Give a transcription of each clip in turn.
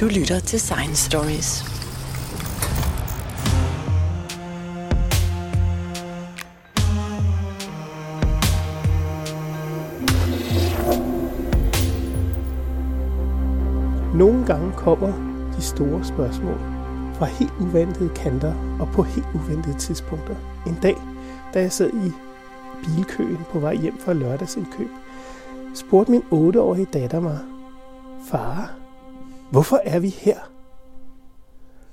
Du lytter til Science Stories. Nogle gange kommer de store spørgsmål fra helt uventede kanter og på helt uventede tidspunkter. En dag, da jeg sad i bilkøen på vej hjem fra lørdagsindkøb, spurgte min 8-årige datter mig, Far, hvorfor er vi her?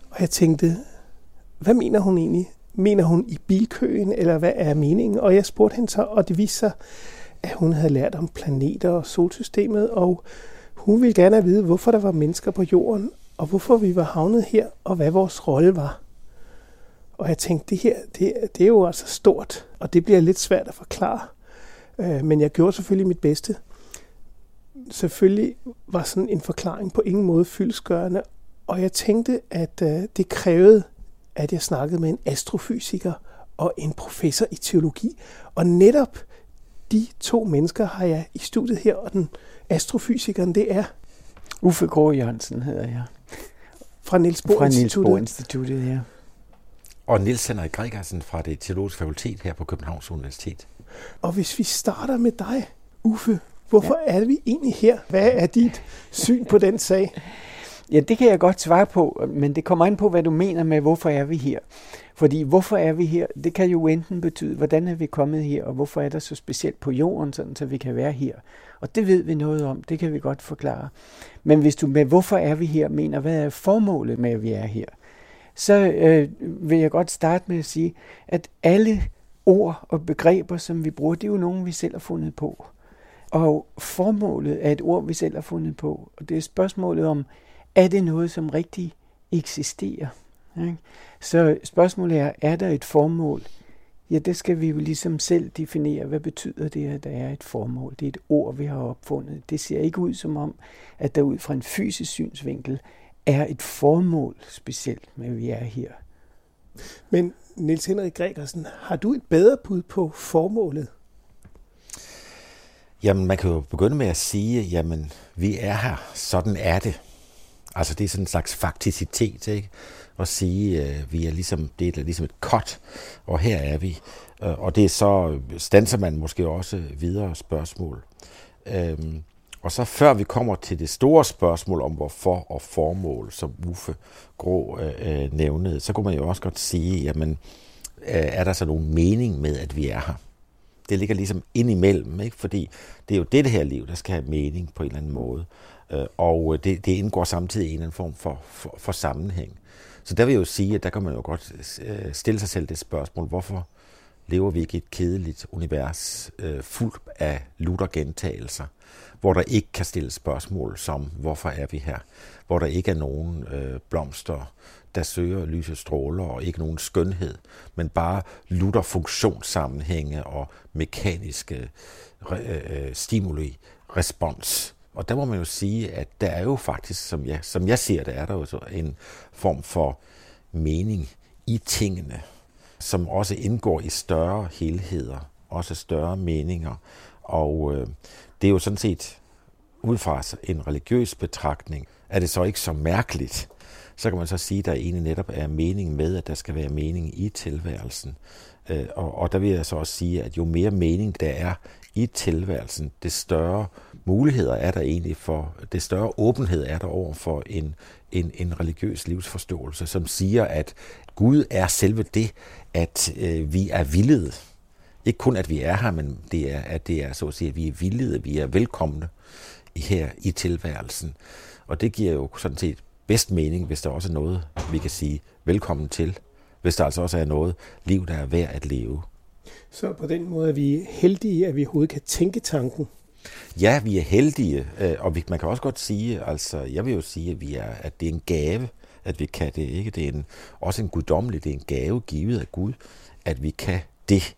Og jeg tænkte, hvad mener hun egentlig? Mener hun i bilkøen, eller hvad er meningen? Og jeg spurgte hende så, og det viste sig, at hun havde lært om planeter og solsystemet, og hun ville gerne vide, hvorfor der var mennesker på jorden, og hvorfor vi var havnet her, og hvad vores rolle var. Og jeg tænkte, det her, det, det er jo altså stort, og det bliver lidt svært at forklare. Øh, men jeg gjorde selvfølgelig mit bedste. Selvfølgelig var sådan en forklaring på ingen måde fyldskørende, og jeg tænkte, at øh, det krævede, at jeg snakkede med en astrofysiker og en professor i teologi. Og netop de to mennesker har jeg i studiet her, og den astrofysikeren, det er Uffe Grå Jørgensen hedder jeg. fra Niels Bohr Fra Niels Instituttet. Bohr Instituttet, ja. Og Niels Henrik Gregersen fra det teologiske fakultet her på Københavns Universitet. Og hvis vi starter med dig, Uffe, hvorfor ja. er vi egentlig her? Hvad er dit syn på den sag? Ja, det kan jeg godt svare på, men det kommer an på, hvad du mener med, hvorfor er vi her. Fordi hvorfor er vi her, det kan jo enten betyde, hvordan er vi kommet her, og hvorfor er der så specielt på jorden, sådan, så vi kan være her. Og det ved vi noget om, det kan vi godt forklare. Men hvis du med, hvorfor er vi her, mener, hvad er formålet med, at vi er her, så øh, vil jeg godt starte med at sige, at alle ord og begreber, som vi bruger, det er jo nogen, vi selv har fundet på. Og formålet er et ord, vi selv har fundet på. Og det er spørgsmålet om, er det noget, som rigtig eksisterer? Ikke? Så spørgsmålet er, er der et formål? Ja, det skal vi jo ligesom selv definere. Hvad betyder det, at der er et formål? Det er et ord, vi har opfundet. Det ser ikke ud som om, at der ud fra en fysisk synsvinkel er et formål specielt med, at vi er her. Men Niels Henrik Gregersen, har du et bedre bud på formålet? Jamen, man kan jo begynde med at sige, jamen, vi er her, sådan er det. Altså, det er sådan en slags fakticitet, ikke? At sige, øh, vi er ligesom, det er ligesom et kot, og her er vi. Øh, og det er så, stanser man måske også videre spørgsmål. Øhm, og så før vi kommer til det store spørgsmål om hvorfor og formål, som Uffe Grå øh, øh nævnede, så kunne man jo også godt sige, jamen, øh, er der så nogen mening med, at vi er her? Det ligger ligesom ind imellem, ikke? fordi det er jo det her liv, der skal have mening på en eller anden måde. Øh, og øh, det, det indgår samtidig i en eller anden form for, for, for sammenhæng. Så der vil jeg jo sige, at der kan man jo godt øh, stille sig selv det spørgsmål, hvorfor lever vi ikke i et kedeligt univers øh, fuldt af lutter-gentagelser, hvor der ikke kan stilles spørgsmål som, hvorfor er vi her? Hvor der ikke er nogen øh, blomster, der søger lyse stråler, og ikke nogen skønhed, men bare lutter funktionssammenhænge og mekaniske øh, stimuli, respons. Og der må man jo sige, at der er jo faktisk, som jeg, som jeg ser det, er der jo så en form for mening i tingene, som også indgår i større helheder, også større meninger. Og øh, det er jo sådan set, ud fra en religiøs betragtning, er det så ikke så mærkeligt, så kan man så sige, at der egentlig netop er mening med, at der skal være mening i tilværelsen. Øh, og, og der vil jeg så også sige, at jo mere mening der er i tilværelsen, det større muligheder er der egentlig for, det større åbenhed er der over for en, en, en religiøs livsforståelse, som siger, at Gud er selve det, at øh, vi er villede. Ikke kun, at vi er her, men det er, at det er så at sige, at vi er villede, vi er velkomne her i tilværelsen. Og det giver jo sådan set bedst mening, hvis der også er noget, vi kan sige velkommen til. Hvis der altså også er noget liv, der er værd at leve. Så på den måde er vi heldige, at vi overhovedet kan tænke tanken. Ja, vi er heldige, øh, og man kan også godt sige, altså jeg vil jo sige, at, vi er, at det er en gave, at vi kan det. ikke. Det er en, også en guddommelig, det er en gave givet af Gud, at vi kan det.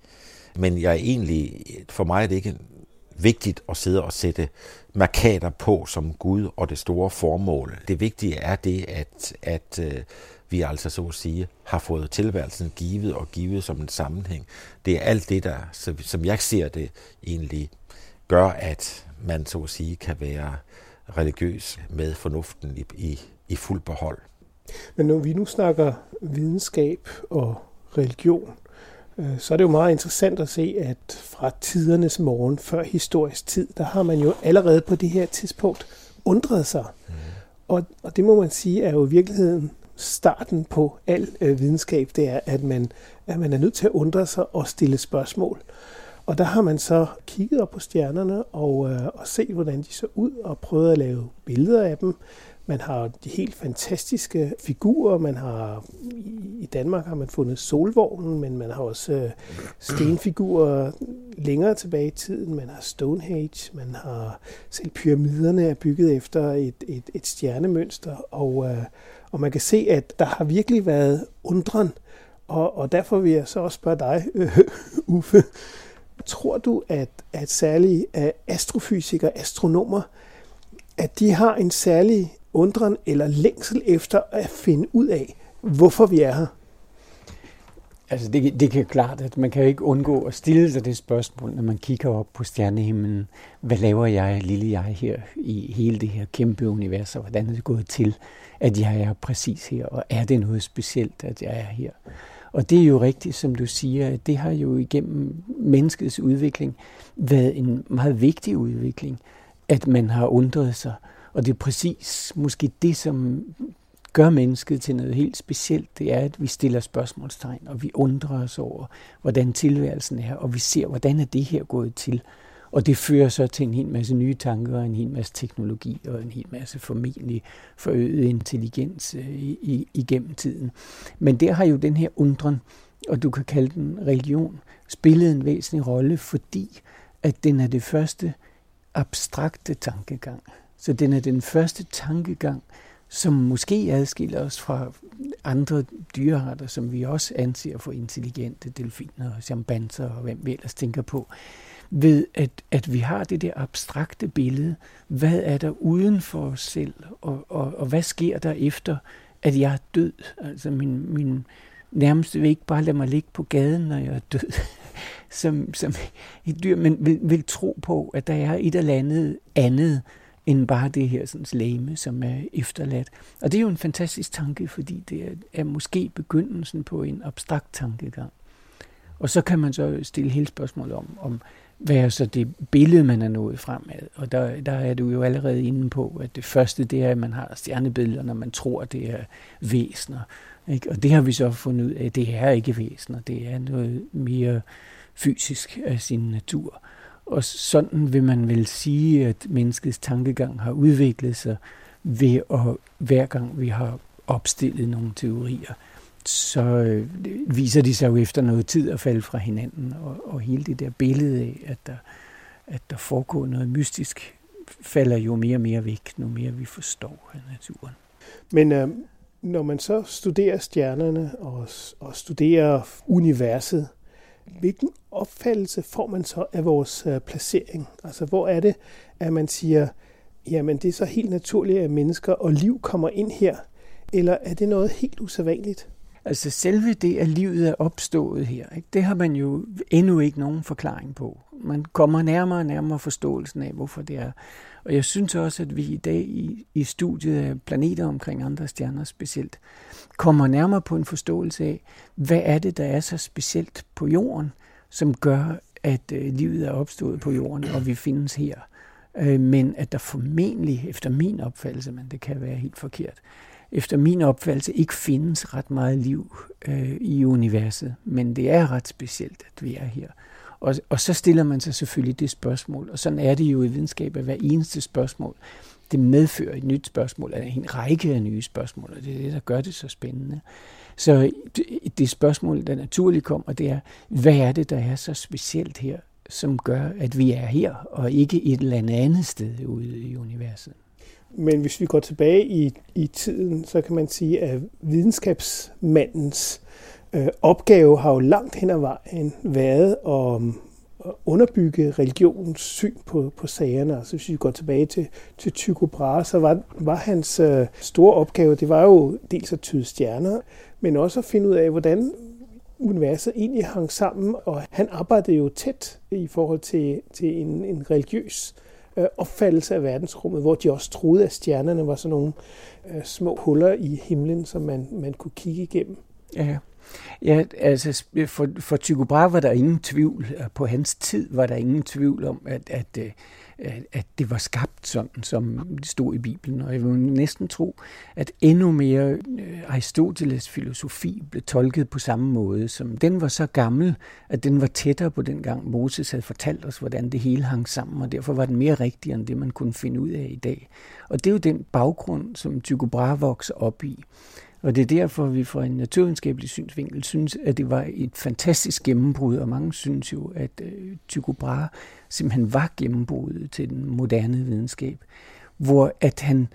Men jeg er egentlig, for mig er det ikke vigtigt at sidde og sætte markader på som Gud og det store formål. Det vigtige er det, at, at øh, vi altså så at sige har fået tilværelsen givet og givet som en sammenhæng. Det er alt det, der, som jeg ser det, egentlig gør, at man så at sige kan være religiøs med fornuften i, i i fuld behold. Men når vi nu snakker videnskab og religion, så er det jo meget interessant at se, at fra tidernes morgen, før historisk tid, der har man jo allerede på det her tidspunkt undret sig. Mm. Og, og det må man sige er jo i virkeligheden starten på al øh, videnskab, det er, at man, at man er nødt til at undre sig og stille spørgsmål. Og der har man så kigget op på stjernerne og, øh, og set, hvordan de så ud, og prøvet at lave billeder af dem. Man har de helt fantastiske figurer. Man har i Danmark har man fundet solvognen, men man har også øh, stenfigurer længere tilbage i tiden. Man har Stonehenge, man har selv pyramiderne er bygget efter et, et, et stjernemønster, og, øh, og man kan se, at der har virkelig været undren. Og, og derfor vil jeg så også spørge dig, øh, Uffe, tror du, at, at særlige øh, astrofysikere, astronomer, at de har en særlig undren eller længsel efter at finde ud af, hvorfor vi er her? Altså det, det kan klart, at man kan ikke undgå at stille sig det spørgsmål, når man kigger op på stjernehimlen. Hvad laver jeg, lille jeg, her i hele det her kæmpe univers, og hvordan er det gået til, at jeg er præcis her, og er det noget specielt, at jeg er her? Og det er jo rigtigt, som du siger, at det har jo igennem menneskets udvikling været en meget vigtig udvikling, at man har undret sig. Og det er præcis måske det, som gør mennesket til noget helt specielt, det er, at vi stiller spørgsmålstegn, og vi undrer os over, hvordan tilværelsen er, og vi ser, hvordan er det her gået til. Og det fører så til en hel masse nye tanker, en hel masse teknologi og en hel masse formentlig forøget intelligens øh, igennem tiden. Men der har jo den her undren, og du kan kalde den religion, spillet en væsentlig rolle, fordi at den er det første abstrakte tankegang. Så den er den første tankegang, som måske adskiller os fra andre dyrearter, som vi også anser for intelligente, delfiner og chimpanser og hvem vi ellers tænker på ved at, at vi har det der abstrakte billede. Hvad er der uden for os selv, og, og, og hvad sker der efter, at jeg er død? Altså min, min nærmeste vil ikke bare lade mig ligge på gaden, når jeg er død, som, som et dyr, men vil, vil tro på, at der er et eller andet andet, end bare det her sådan, slæme, som er efterladt. Og det er jo en fantastisk tanke, fordi det er, er måske begyndelsen på en abstrakt tankegang. Og så kan man så stille hele spørgsmålet om, om være så det billede, man er nået frem med. Og der, der er du jo allerede inde på, at det første, det er, at man har stjernebilleder, når man tror, det er væsener. Ikke? Og det har vi så fundet ud af, at det er ikke væsener, det er noget mere fysisk af sin natur. Og sådan vil man vel sige, at menneskets tankegang har udviklet sig ved at hver gang vi har opstillet nogle teorier, så øh, viser de sig jo efter noget tid at falde fra hinanden, og, og hele det der billede af, at der, at der foregår noget mystisk, falder jo mere og mere væk, nu mere vi forstår af naturen. Men øh, når man så studerer stjernerne og, og studerer universet, hvilken opfattelse får man så af vores øh, placering? Altså hvor er det, at man siger, jamen det er så helt naturligt, at mennesker og liv kommer ind her, eller er det noget helt usædvanligt? Altså selve det, at livet er opstået her, ikke, det har man jo endnu ikke nogen forklaring på. Man kommer nærmere og nærmere forståelsen af, hvorfor det er. Og jeg synes også, at vi i dag i, i studiet af planeter omkring andre stjerner specielt, kommer nærmere på en forståelse af, hvad er det, der er så specielt på jorden, som gør, at øh, livet er opstået på jorden, og vi findes her. Øh, men at der formentlig, efter min opfattelse, men det kan være helt forkert, efter min opfattelse ikke findes ret meget liv øh, i universet, men det er ret specielt, at vi er her. Og, og så stiller man sig selvfølgelig det spørgsmål, og sådan er det jo i videnskab, at hver eneste spørgsmål, det medfører et nyt spørgsmål, eller en række af nye spørgsmål, og det er det, der gør det så spændende. Så det, det spørgsmål, der naturligt kommer, det er, hvad er det, der er så specielt her, som gør, at vi er her, og ikke et eller andet sted ude i universet? Men hvis vi går tilbage i, i tiden, så kan man sige, at videnskabsmandens øh, opgave har jo langt hen ad vejen været at, at underbygge religionens syn på, på sagerne. Altså hvis vi går tilbage til, til Tycho Brahe, så var, var hans øh, store opgave, det var jo dels at tyde stjerner, men også at finde ud af, hvordan universet egentlig hang sammen, og han arbejdede jo tæt i forhold til, til en, en religiøs øh, Øh, opfattelse af verdensrummet, hvor de også troede, at stjernerne var sådan nogle øh, små huller i himlen, som man, man kunne kigge igennem. Ja, Ja, altså for, for Tycho Brahe var der ingen tvivl, på hans tid var der ingen tvivl om, at, at, øh, at, det var skabt sådan, som det stod i Bibelen. Og jeg vil næsten tro, at endnu mere øh, Aristoteles filosofi blev tolket på samme måde, som den var så gammel, at den var tættere på den gang Moses havde fortalt os, hvordan det hele hang sammen, og derfor var den mere rigtig end det, man kunne finde ud af i dag. Og det er jo den baggrund, som Tycho Brahe vokser op i. Og det er derfor, vi fra en naturvidenskabelig synsvinkel synes, at det var et fantastisk gennembrud, og mange synes jo, at øh, Tycho Brahe simpelthen var gennembruddet til den moderne videnskab, hvor at han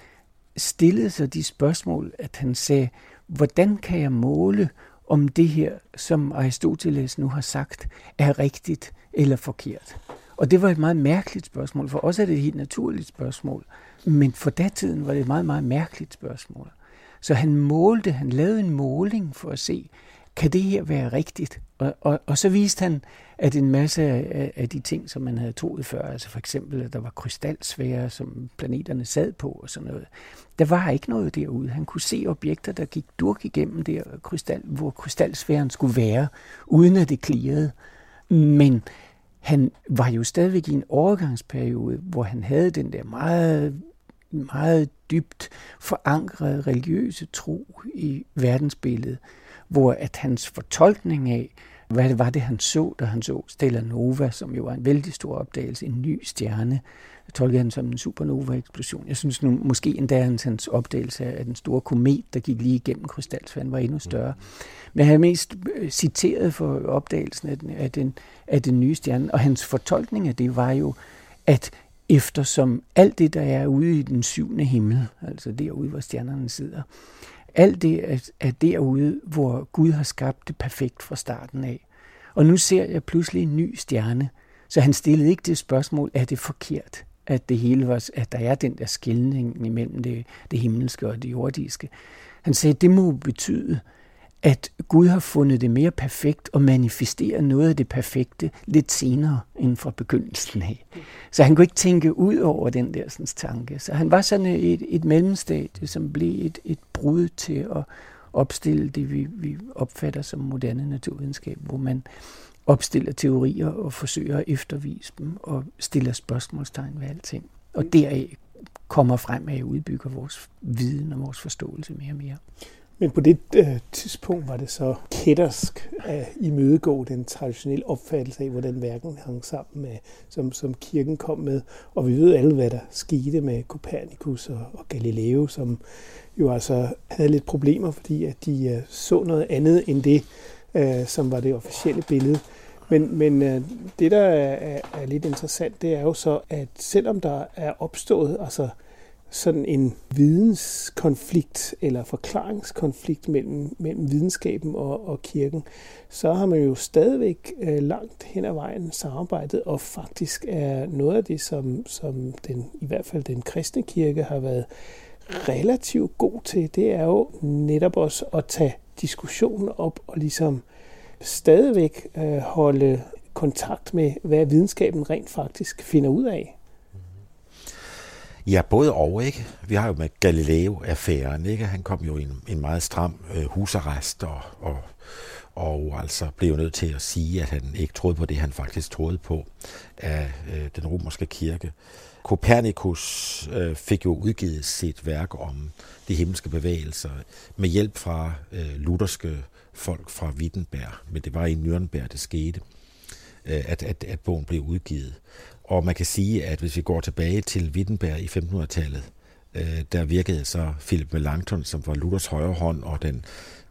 stillede sig de spørgsmål, at han sagde, hvordan kan jeg måle, om det her, som Aristoteles nu har sagt, er rigtigt eller forkert? Og det var et meget mærkeligt spørgsmål. For os er det et helt naturligt spørgsmål. Men for datiden var det et meget, meget mærkeligt spørgsmål. Så han målte, han lavede en måling for at se, kan det her være rigtigt? Og, og, og så viste han, at en masse af, af de ting, som man havde troet før, altså for eksempel, at der var krystalsfære, som planeterne sad på og sådan noget, der var ikke noget derude. Han kunne se objekter, der gik durk igennem der krystal, hvor krystalsfæren skulle være, uden at det klirrede. Men han var jo stadigvæk i en overgangsperiode, hvor han havde den der meget meget dybt forankret religiøse tro i verdensbilledet, hvor at hans fortolkning af, hvad det var det, han så, da han så Stella Nova, som jo var en vældig stor opdagelse, en ny stjerne, tolkede han som en supernova-eksplosion. Jeg synes nu, måske endda hans, hans opdagelse af den store komet, der gik lige igennem krystalsfanden, var endnu større. Men han er mest øh, citeret for opdagelsen af den, af, den, af den nye stjerne, og hans fortolkning af det var jo, at eftersom alt det, der er ude i den syvende himmel, altså derude, hvor stjernerne sidder, alt det er, derude, hvor Gud har skabt det perfekt fra starten af. Og nu ser jeg pludselig en ny stjerne, så han stillede ikke det spørgsmål, er det forkert, at det hele var, at der er den der skældning imellem det, det himmelske og det jordiske. Han sagde, det må betyde, at Gud har fundet det mere perfekt og manifesterer noget af det perfekte lidt senere end fra begyndelsen af. Så han kunne ikke tænke ud over den der sådan, tanke. Så han var sådan et, et mellemstadie, som blev et, et brud til at opstille det, vi, vi opfatter som moderne naturvidenskab, hvor man opstiller teorier og forsøger at eftervise dem og stiller spørgsmålstegn ved alting. Og deraf kommer frem af at udbygge vores viden og vores forståelse mere og mere. Men på det øh, tidspunkt var det så kættersk at imødegå den traditionelle opfattelse af, hvordan verden hang sammen med, som, som kirken kom med. Og vi ved alle, hvad der skete med Copernicus og, og Galileo, som jo altså havde lidt problemer, fordi at de øh, så noget andet end det, øh, som var det officielle billede. Men, men øh, det, der er, er lidt interessant, det er jo så, at selvom der er opstået altså sådan en videnskonflikt eller forklaringskonflikt mellem, mellem videnskaben og, og kirken, så har man jo stadigvæk øh, langt hen ad vejen samarbejdet, og faktisk er noget af det, som, som den, i hvert fald den kristne kirke har været relativt god til, det er jo netop også at tage diskussionen op og ligesom stadigvæk øh, holde kontakt med, hvad videnskaben rent faktisk finder ud af. Ja, både og, ikke? Vi har jo med Galileo-affæren, ikke? Han kom jo i en, en meget stram øh, husarrest og, og, og altså blev nødt til at sige, at han ikke troede på det, han faktisk troede på af øh, den romerske kirke. Copernicus øh, fik jo udgivet sit værk om de himmelske bevægelser med hjælp fra øh, lutherske folk fra Wittenberg, men det var i Nürnberg, det skete, øh, at, at, at bogen blev udgivet. Og man kan sige, at hvis vi går tilbage til Wittenberg i 1500-tallet, øh, der virkede så Philip Melanchthon, som var Luthers højre hånd, og den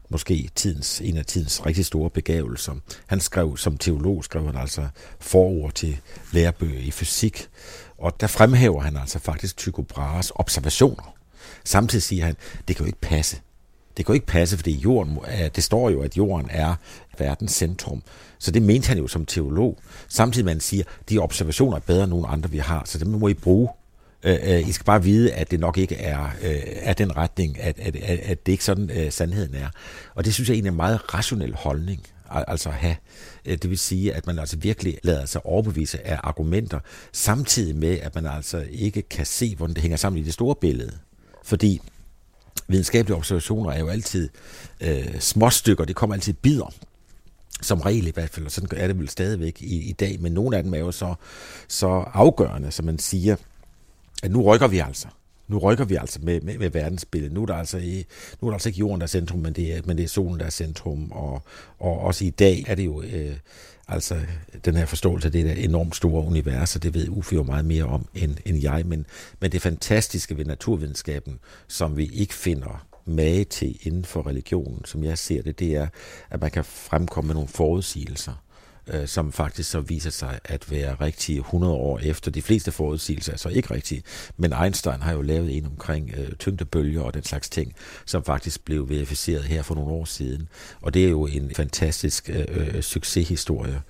måske tidens, en af tidens rigtig store begavelser. Han skrev, som teolog skrev han altså forord til lærebøger i fysik, og der fremhæver han altså faktisk Tycho Brahes observationer. Samtidig siger han, det kan jo ikke passe. Det kan jo ikke passe, fordi jorden, det står jo, at jorden er verdens centrum. Så det mente han jo som teolog. Samtidig med, siger, at de observationer er bedre end nogen andre, vi har, så dem må I bruge. Øh, øh, I skal bare vide, at det nok ikke er, øh, er den retning, at, at, at, at det ikke sådan, uh, sandheden er. Og det synes jeg er en meget rationel holdning. altså have. Øh, det vil sige, at man altså virkelig lader sig overbevise af argumenter, samtidig med, at man altså ikke kan se, hvordan det hænger sammen i det store billede. Fordi videnskabelige observationer er jo altid øh, småstykker, det kommer altid bidder som regel i hvert fald, og sådan er det vel stadigvæk i, i dag, men nogle af dem er jo så, så afgørende, som man siger, at nu rykker vi altså. Nu rykker vi altså med, med, med verdensbilledet. Nu er, der altså i, nu er der altså ikke jorden, der er centrum, men det er, men det er solen, der er centrum. Og, og også i dag er det jo øh, altså den her forståelse af det der enormt store univers, og det ved Uffe jo meget mere om end, end jeg. Men, men det fantastiske ved naturvidenskaben, som vi ikke finder mage til inden for religionen, som jeg ser det, det er, at man kan fremkomme med nogle forudsigelser øh, som faktisk så viser sig at være rigtige 100 år efter. De fleste forudsigelser er så ikke rigtige, men Einstein har jo lavet en omkring øh, tyngdebølger og den slags ting, som faktisk blev verificeret her for nogle år siden. Og det er jo en fantastisk øh, øh succeshistorie.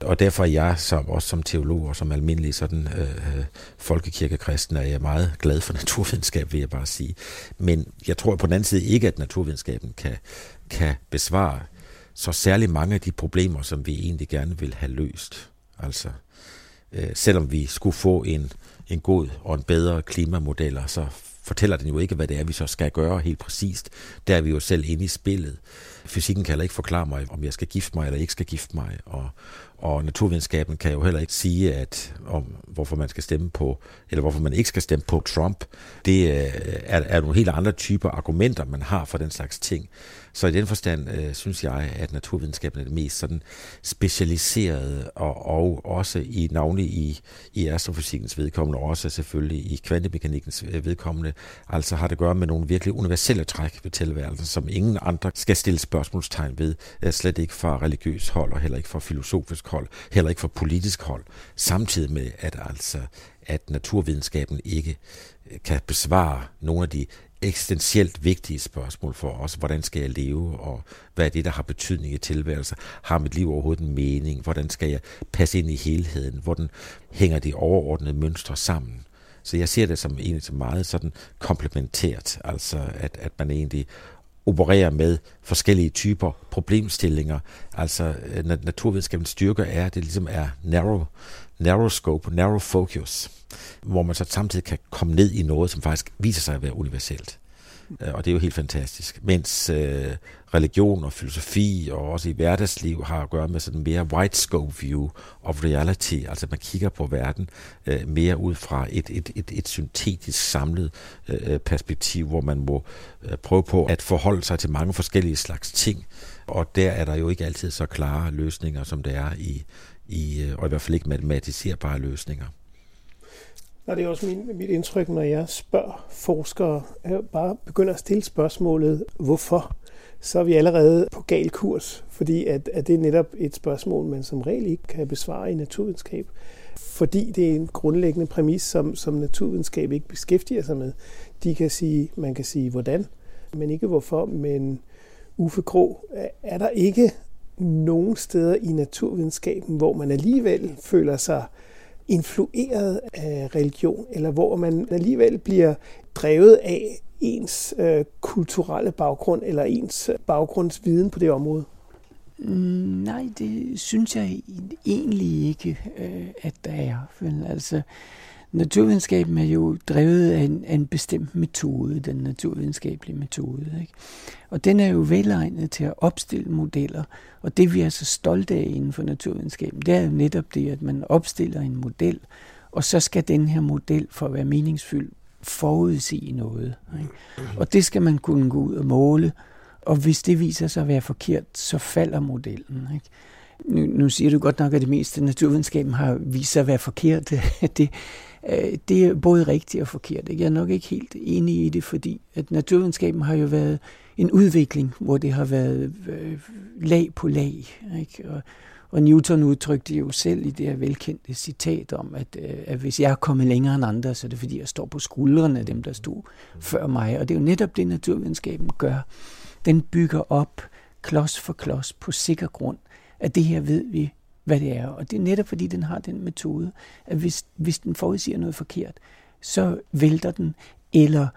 Og derfor er jeg som, også som teolog og som almindelig sådan, øh, øh folkekirkekristen, er jeg meget glad for naturvidenskab, vil jeg bare sige. Men jeg tror på den anden side ikke, at naturvidenskaben kan, kan besvare så særlig mange af de problemer, som vi egentlig gerne vil have løst. Altså, øh, selvom vi skulle få en, en god og en bedre klimamodel, så fortæller den jo ikke, hvad det er, vi så skal gøre helt præcist. Der er vi jo selv inde i spillet. Fysikken kan heller ikke forklare mig, om jeg skal gifte mig eller ikke skal gifte mig. Og, og naturvidenskaben kan jo heller ikke sige, at om hvorfor man skal stemme på, eller hvorfor man ikke skal stemme på Trump. Det øh, er, er nogle helt andre typer argumenter, man har for den slags ting. Så i den forstand øh, synes jeg, at naturvidenskaben er det mest sådan specialiserede, og, og også i navnlig i, i astrofysikkens vedkommende, og også selvfølgelig i kvantemekanikkens øh, vedkommende, altså har det at gøre med nogle virkelig universelle træk ved tilværelsen, som ingen andre skal stille spørgsmålstegn ved, øh, slet ikke fra religiøs hold, og heller ikke fra filosofisk hold, heller ikke fra politisk hold, samtidig med, at altså at naturvidenskaben ikke øh, kan besvare nogle af de eksistentielt vigtige spørgsmål for os. Hvordan skal jeg leve, og hvad er det, der har betydning i tilværelsen? Har mit liv overhovedet en mening? Hvordan skal jeg passe ind i helheden? Hvordan hænger de overordnede mønstre sammen? Så jeg ser det som egentlig som meget sådan komplementært, altså at, at man egentlig opererer med forskellige typer problemstillinger. Altså øh, naturvidenskabens styrke er, at det ligesom er narrow, narrow scope, narrow focus hvor man så samtidig kan komme ned i noget, som faktisk viser sig at være universelt. Øh, og det er jo helt fantastisk. Mens øh, religion og filosofi og også i hverdagsliv har at gøre med sådan mere wide scope view of reality, altså man kigger på verden øh, mere ud fra et, et, et, et syntetisk samlet øh, perspektiv, hvor man må øh, prøve på at forholde sig til mange forskellige slags ting, og der er der jo ikke altid så klare løsninger, som der er i, i øh, og i hvert fald ikke matematiserbare løsninger. Og det er også min, mit indtryk, når jeg spørger forskere, jeg bare begynder at stille spørgsmålet, hvorfor, så er vi allerede på gal kurs, fordi at, at det er netop et spørgsmål, man som regel ikke kan besvare i naturvidenskab, fordi det er en grundlæggende præmis, som, som naturvidenskab ikke beskæftiger sig med. De kan sige, man kan sige hvordan, men ikke hvorfor, men Uffe Grå, er der ikke nogen steder i naturvidenskaben, hvor man alligevel føler sig influeret af religion, eller hvor man alligevel bliver drevet af ens øh, kulturelle baggrund eller ens øh, baggrundsviden på det område? Mm, nej, det synes jeg egentlig ikke, øh, at der er. Men altså, naturvidenskaben er jo drevet af en, af en bestemt metode, den naturvidenskabelige metode. Ikke? Og den er jo velegnet til at opstille modeller, og det vi er så stolte af inden for naturvidenskaben, det er jo netop det, at man opstiller en model, og så skal den her model for at være meningsfyldt forudsige noget. Ikke? Og det skal man kunne gå ud og måle, og hvis det viser sig at være forkert, så falder modellen. Ikke? Nu, nu siger du godt nok, at det meste naturvidenskaben har vist sig at være forkert. det, Øh, det er både rigtigt og forkert. Ikke? Jeg er nok ikke helt enig i det, fordi at naturvidenskaben har jo været en udvikling, hvor det har været øh, lag på lag. Ikke? Og, og Newton udtrykte jo selv i det her velkendte citat om, at, øh, at hvis jeg er kommet længere end andre, så er det fordi, jeg står på skuldrene af dem, der stod før mig. Og det er jo netop det, naturvidenskaben gør. Den bygger op klods for klods på sikker grund, at det her ved vi hvad det er. Og det er netop fordi, den har den metode, at hvis, hvis den forudsiger noget forkert, så vælter den, eller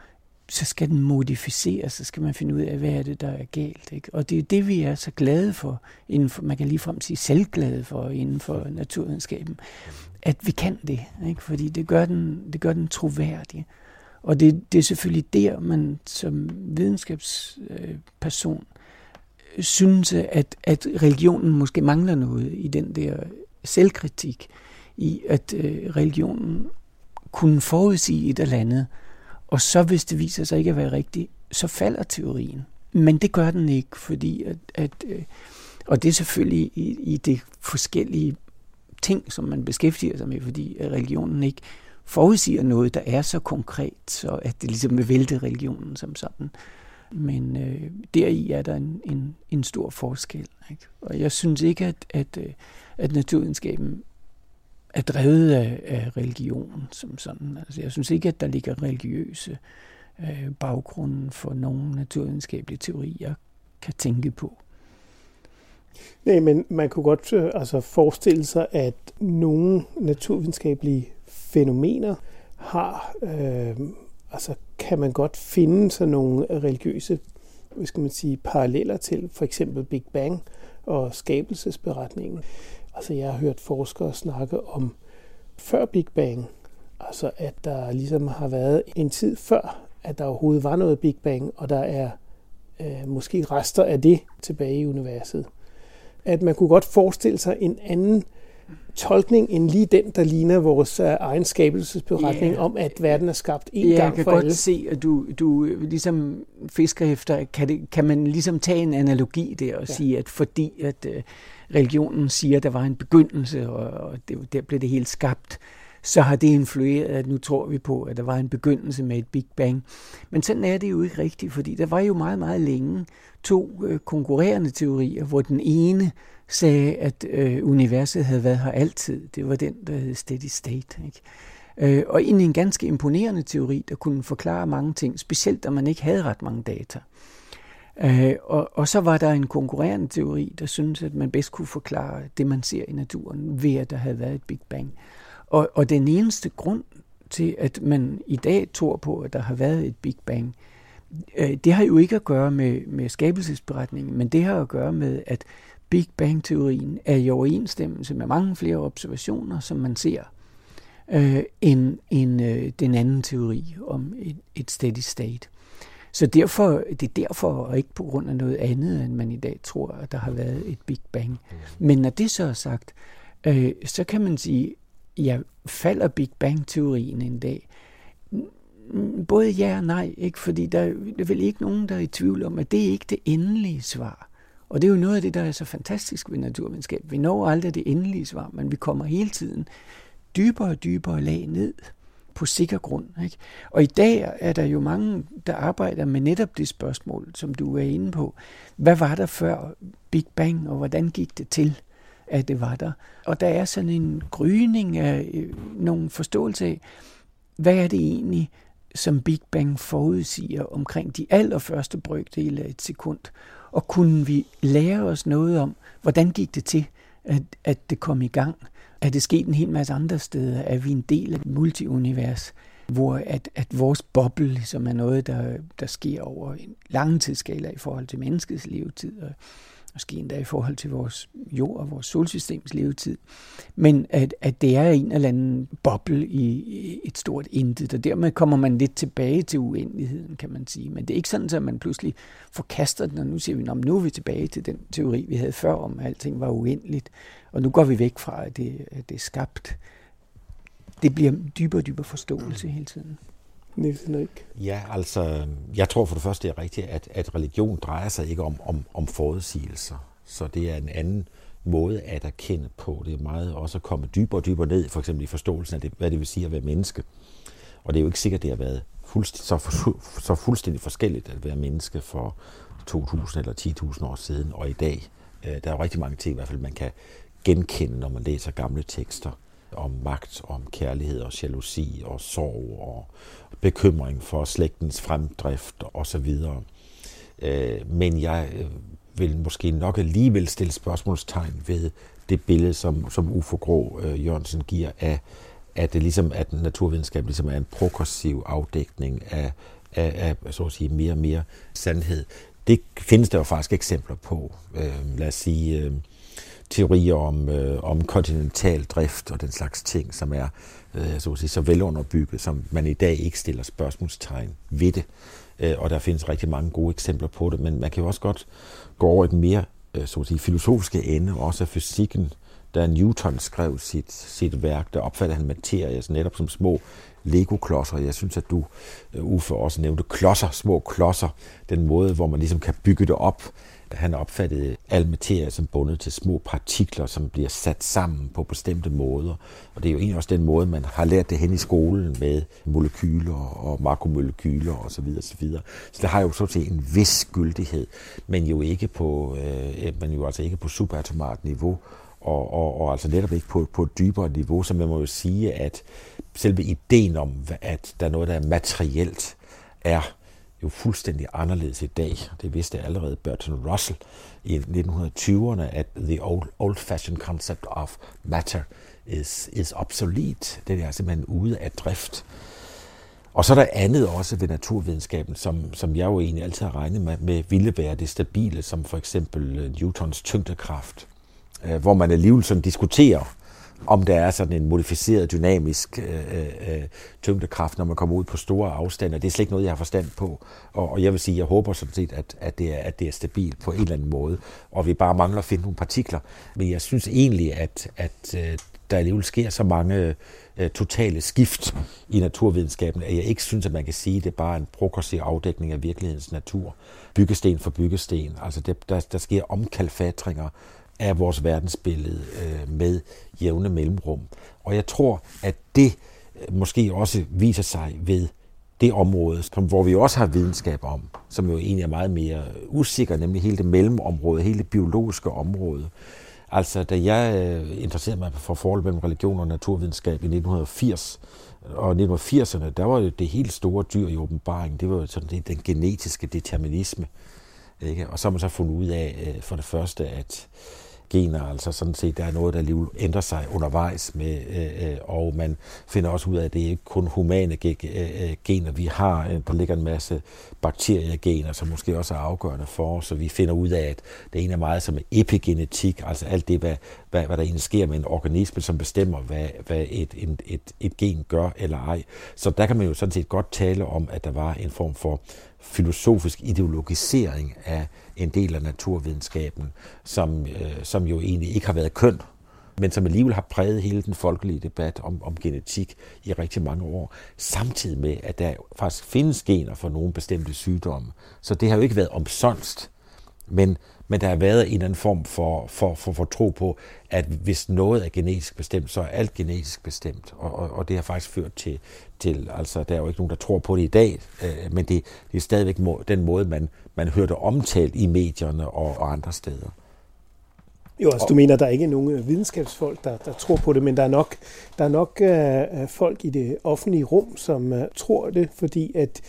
så skal den modificeres, så skal man finde ud af, hvad er det, der er galt. Ikke? Og det er det, vi er så glade for, inden for, man kan ligefrem sige selvglade for inden for naturvidenskaben, at vi kan det, ikke? fordi det gør, den, det gør den troværdig. Og det, det er selvfølgelig der, man som videnskabsperson synes, at, at religionen måske mangler noget i den der selvkritik, i at øh, religionen kunne forudsige et eller andet, og så hvis det viser sig ikke at være rigtigt, så falder teorien. Men det gør den ikke, fordi at, at øh, og det er selvfølgelig i, i det forskellige ting, som man beskæftiger sig med, fordi religionen ikke forudsiger noget, der er så konkret, så at det ligesom vil vælte religionen som sådan. Men øh, deri er der en, en, en stor forskel. Ikke? Og jeg synes ikke, at, at, øh, at naturvidenskaben er drevet af, af religion som sådan. Altså, jeg synes ikke, at der ligger religiøse øh, baggrunden for nogle naturvidenskabelige teorier, kan tænke på. Nej, men man kunne godt øh, altså, forestille sig, at nogle naturvidenskabelige fænomener har, øh, altså kan man godt finde sådan nogle religiøse hvad skal man sige, paralleller til for eksempel Big Bang og skabelsesberetningen. Altså jeg har hørt forskere snakke om før Big Bang, altså at der ligesom har været en tid før, at der overhovedet var noget Big Bang, og der er øh, måske rester af det tilbage i universet. At man kunne godt forestille sig en anden tolkning end lige den, der ligner vores uh, egen skabelsesberetning yeah. om, at verden er skabt en yeah, gang for alle. Jeg kan godt se, at du, du ligesom fisker efter, kan, det, kan man ligesom tage en analogi der og ja. sige, at fordi at uh, religionen siger, at der var en begyndelse, og, og det, der blev det helt skabt, så har det influeret, at nu tror vi på, at der var en begyndelse med et Big Bang. Men sådan er det jo ikke rigtigt, fordi der var jo meget, meget længe to øh, konkurrerende teorier, hvor den ene sagde, at øh, universet havde været her altid. Det var den, der hed steady state. Ikke? Øh, og egentlig en ganske imponerende teori, der kunne forklare mange ting, specielt da man ikke havde ret mange data. Øh, og, og så var der en konkurrerende teori, der syntes, at man bedst kunne forklare det, man ser i naturen, ved at der havde været et Big Bang. Og, og den eneste grund til, at man i dag tror på, at der har været et Big Bang, øh, det har jo ikke at gøre med, med skabelsesberetningen, men det har at gøre med, at Big Bang-teorien er i overensstemmelse med mange flere observationer, som man ser, øh, end, end øh, den anden teori om et, et steady state. Så derfor, det er derfor, og ikke på grund af noget andet, end man i dag tror, at der har været et Big Bang. Mm. Men når det så er sagt, øh, så kan man sige, ja, falder Big Bang-teorien en dag? Både ja og nej, ikke? fordi der, der er vel ikke nogen, der er i tvivl om, at det er ikke det endelige svar. Og det er jo noget af det, der er så fantastisk ved naturvidenskab. Vi når aldrig det endelige svar, men vi kommer hele tiden dybere og dybere lag ned på sikker grund. Ikke? Og i dag er der jo mange, der arbejder med netop det spørgsmål, som du er inde på. Hvad var der før Big Bang, og hvordan gik det til, at det var der? Og der er sådan en gryning af øh, nogle forståelse af, hvad er det egentlig, som Big Bang forudsiger omkring de allerførste brøkdele af et sekund? Og kunne vi lære os noget om, hvordan gik det til, at, at det kom i gang? Er det sket en hel masse andre steder? Er vi en del af et multiunivers, hvor at, at vores boble ligesom er noget, der, der sker over en lang tidsskala i forhold til menneskets levetid, og måske endda i forhold til vores jord og vores solsystems levetid, men at, at det er en eller anden boble i et stort intet, og dermed kommer man lidt tilbage til uendeligheden, kan man sige. Men det er ikke sådan, at man pludselig forkaster den, og nu siger vi, at nu er vi tilbage til den teori, vi havde før om, at alting var uendeligt, og nu går vi væk fra, at det, at det er skabt. Det bliver dybere og dybere forståelse hele tiden. Niels Henrik? Ja, altså, jeg tror for det første, det er rigtigt, at, at religion drejer sig ikke om, om, om forudsigelser. Så det er en anden måde at erkende på. Det er meget også at komme dybere og dybere ned, for eksempel i forståelsen af, det, hvad det vil sige at være menneske. Og det er jo ikke sikkert, det har været fuldstændig, så, for, så fuldstændig forskelligt at være menneske for 2.000 eller 10.000 år siden og i dag. Øh, der er jo rigtig mange ting, i hvert fald, man kan genkende, når man læser gamle tekster om magt, om kærlighed og jalousi og sorg og bekymring for slægtens fremdrift osv. Øh, men jeg øh, vil måske nok alligevel stille spørgsmålstegn ved det billede, som, som Ufo Grå øh, Jørgensen giver af, at det ligesom, at naturvidenskab ligesom er en progressiv afdækning af af, af så at sige, mere og mere sandhed. Det findes der jo faktisk eksempler på. Øh, lad os sige, øh, teorier om, øh, om kontinental drift og den slags ting, som er øh, så, at sige, så velunderbygget, som man i dag ikke stiller spørgsmålstegn ved det. Øh, og der findes rigtig mange gode eksempler på det, men man kan jo også godt gå over et mere øh, så at sige, filosofiske ende, også af fysikken. Da Newton skrev sit, sit værk, der opfattede han materie altså netop som små Lego-klodser. Jeg synes, at du, øh, Uffe, også nævnte klodser, små klodser. Den måde, hvor man ligesom kan bygge det op han opfattede al materie som bundet til små partikler, som bliver sat sammen på bestemte måder. Og det er jo egentlig også den måde, man har lært det hen i skolen med molekyler og makromolekyler osv. Så, videre. så videre. så det har jo så til en vis gyldighed, men jo ikke på, øh, men jo altså ikke på subatomart niveau, og, og, og altså netop ikke på, på et dybere niveau, så man må jo sige, at selve ideen om, at der er noget, der er materielt, er jo fuldstændig anderledes i dag. Det vidste allerede Bertrand Russell i 1920'erne, at the old, old-fashioned concept of matter is, is obsolete. Det er simpelthen ude af drift. Og så er der andet også ved naturvidenskaben, som, som jeg jo egentlig altid har regnet med, med ville være det stabile, som for eksempel øh, Newtons tyngdekraft, øh, hvor man alligevel sådan diskuterer, om der er sådan en modificeret dynamisk øh, øh, øh, tyngdekraft, når man kommer ud på store afstande. Det er slet ikke noget, jeg har forstand på. Og, og jeg vil sige, jeg håber sådan set, at, at, det er, at det er stabilt på en eller anden måde, og vi bare mangler at finde nogle partikler. Men jeg synes egentlig, at, at øh, der alligevel sker så mange øh, totale skift i naturvidenskaben, at jeg ikke synes, at man kan sige, at det er bare en progressiv afdækning af virkelighedens natur. Byggesten for byggesten. Altså det, der, der sker omkalfatringer af vores verdensbillede øh, med jævne mellemrum. Og jeg tror, at det øh, måske også viser sig ved det område, som, hvor vi også har videnskab om, som jo egentlig er meget mere usikker, nemlig hele det mellemområde, hele det biologiske område. Altså, da jeg øh, interesserede mig for forholdet mellem religion og naturvidenskab i 1980, og 1980'erne, der var det helt store dyr i åbenbaringen, det var jo sådan det, den genetiske determinisme. Ikke? Og så har man så fundet ud af, øh, for det første, at gener, altså sådan set, der er noget, der alligevel ændrer sig undervejs med, øh, øh, og man finder også ud af, at det ikke kun humane øh, øh, gener, vi har. Der ligger en masse bakteriegener, som måske også er afgørende for os, så vi finder ud af, at det ene er meget som epigenetik, altså alt det, hvad, hvad, hvad der egentlig sker med en organisme, som bestemmer, hvad, hvad et, et, et, et gen gør eller ej. Så der kan man jo sådan set godt tale om, at der var en form for filosofisk ideologisering af en del af naturvidenskaben, som, øh, som jo egentlig ikke har været køn, men som alligevel har præget hele den folkelige debat om, om genetik i rigtig mange år, samtidig med, at der faktisk findes gener for nogle bestemte sygdomme. Så det har jo ikke været omsonst, men men der har været en eller anden form for, for, for, for tro på, at hvis noget er genetisk bestemt, så er alt genetisk bestemt. Og, og, og det har faktisk ført til, til, altså der er jo ikke nogen, der tror på det i dag, øh, men det, det er stadigvæk må, den måde, man, man hørte omtalt i medierne og, og andre steder. Jo, altså du mener, der er ikke nogen videnskabsfolk, der, der tror på det, men der er nok, der er nok uh, folk i det offentlige rum, som uh, tror det, fordi at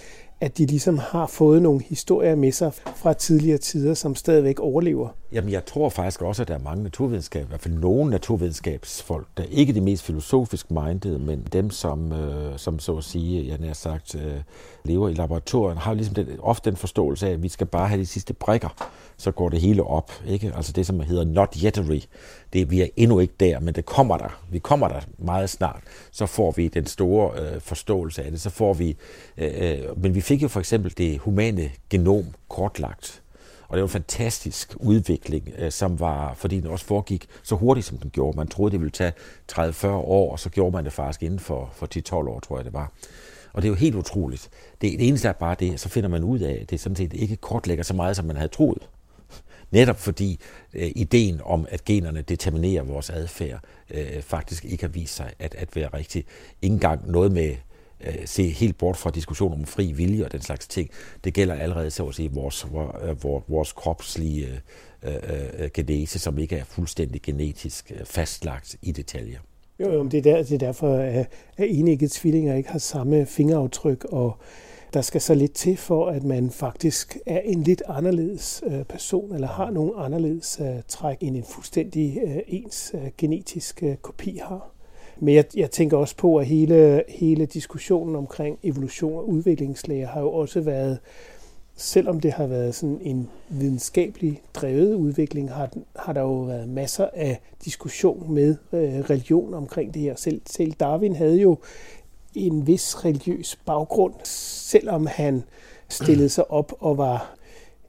at de ligesom har fået nogle historier med sig fra tidligere tider, som stadigvæk overlever. Jamen, jeg tror faktisk også, at der er mange naturvidenskab, i hvert fald nogle naturvidenskabsfolk, der ikke er de mest filosofisk minded, men dem, som, øh, som så at sige, jeg nær sagt, øh, lever i laboratorien, har ligesom den, ofte den forståelse af, at vi skal bare have de sidste brikker, så går det hele op. Ikke? Altså det, som hedder not yettery. Det, vi er endnu ikke der, men det kommer der. Vi kommer der meget snart. Så får vi den store øh, forståelse af det. Så får vi, øh, øh, men vi fik jo for eksempel det humane genom kortlagt og det var en fantastisk udvikling, øh, som var, fordi den også foregik så hurtigt, som den gjorde. Man troede, det ville tage 30-40 år, og så gjorde man det faktisk inden for, for 10-12 år, tror jeg det var. Og det er jo helt utroligt. Det, det eneste er bare det, så finder man ud af, at det sådan set ikke kortlægger så meget, som man havde troet. Netop fordi øh, ideen om, at generne determinerer vores adfærd, øh, faktisk ikke har vist sig at, at være rigtig. Ingen gang noget med øh, se helt bort fra diskussionen om fri vilje og den slags ting. Det gælder allerede så at sige vores, vores, øh, vores kropslige øh, øh, øh, genese, som ikke er fuldstændig genetisk øh, fastlagt i detaljer. Jo, jo, det er, der, det er derfor, at, at enige tvillinger ikke har samme fingeraftryk, og der skal så lidt til for, at man faktisk er en lidt anderledes øh, person, eller har nogle anderledes uh, træk, end en fuldstændig øh, ens uh, genetisk kopi har. Men jeg, jeg tænker også på, at hele, hele diskussionen omkring evolution og udviklingslæger har jo også været, selvom det har været sådan en videnskabelig drevet udvikling, har, har der jo været masser af diskussion med øh, religion omkring det her. Selv, selv Darwin havde jo en vis religiøs baggrund, selvom han stillede sig op og var,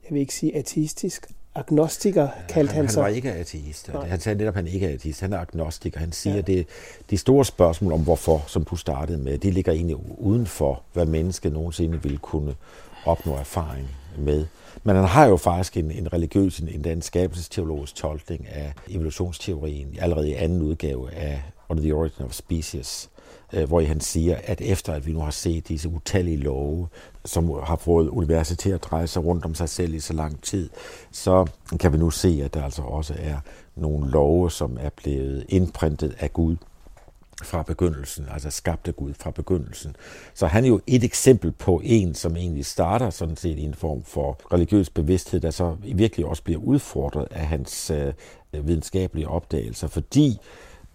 jeg vil ikke sige ateistisk, agnostiker kaldte han, han sig. Han var ikke ateist. Nej. Han sagde netop, at han ikke er ateist. Han er agnostiker. Han siger, ja. at det, de store spørgsmål om hvorfor, som du startede med, det ligger egentlig uden for, hvad mennesket nogensinde ville kunne opnå erfaring med. Men han har jo faktisk en, en religiøs, en, en skabelsesteologisk tolkning af evolutionsteorien, allerede i anden udgave af On the Origin of Species, Øh, hvor han siger, at efter at vi nu har set disse utallige love, som har fået universet til at dreje sig rundt om sig selv i så lang tid, så kan vi nu se, at der altså også er nogle love, som er blevet indprintet af Gud fra begyndelsen, altså skabte Gud fra begyndelsen. Så han er jo et eksempel på en, som egentlig starter sådan set i en form for religiøs bevidsthed, der så virkelig også bliver udfordret af hans øh, videnskabelige opdagelser, fordi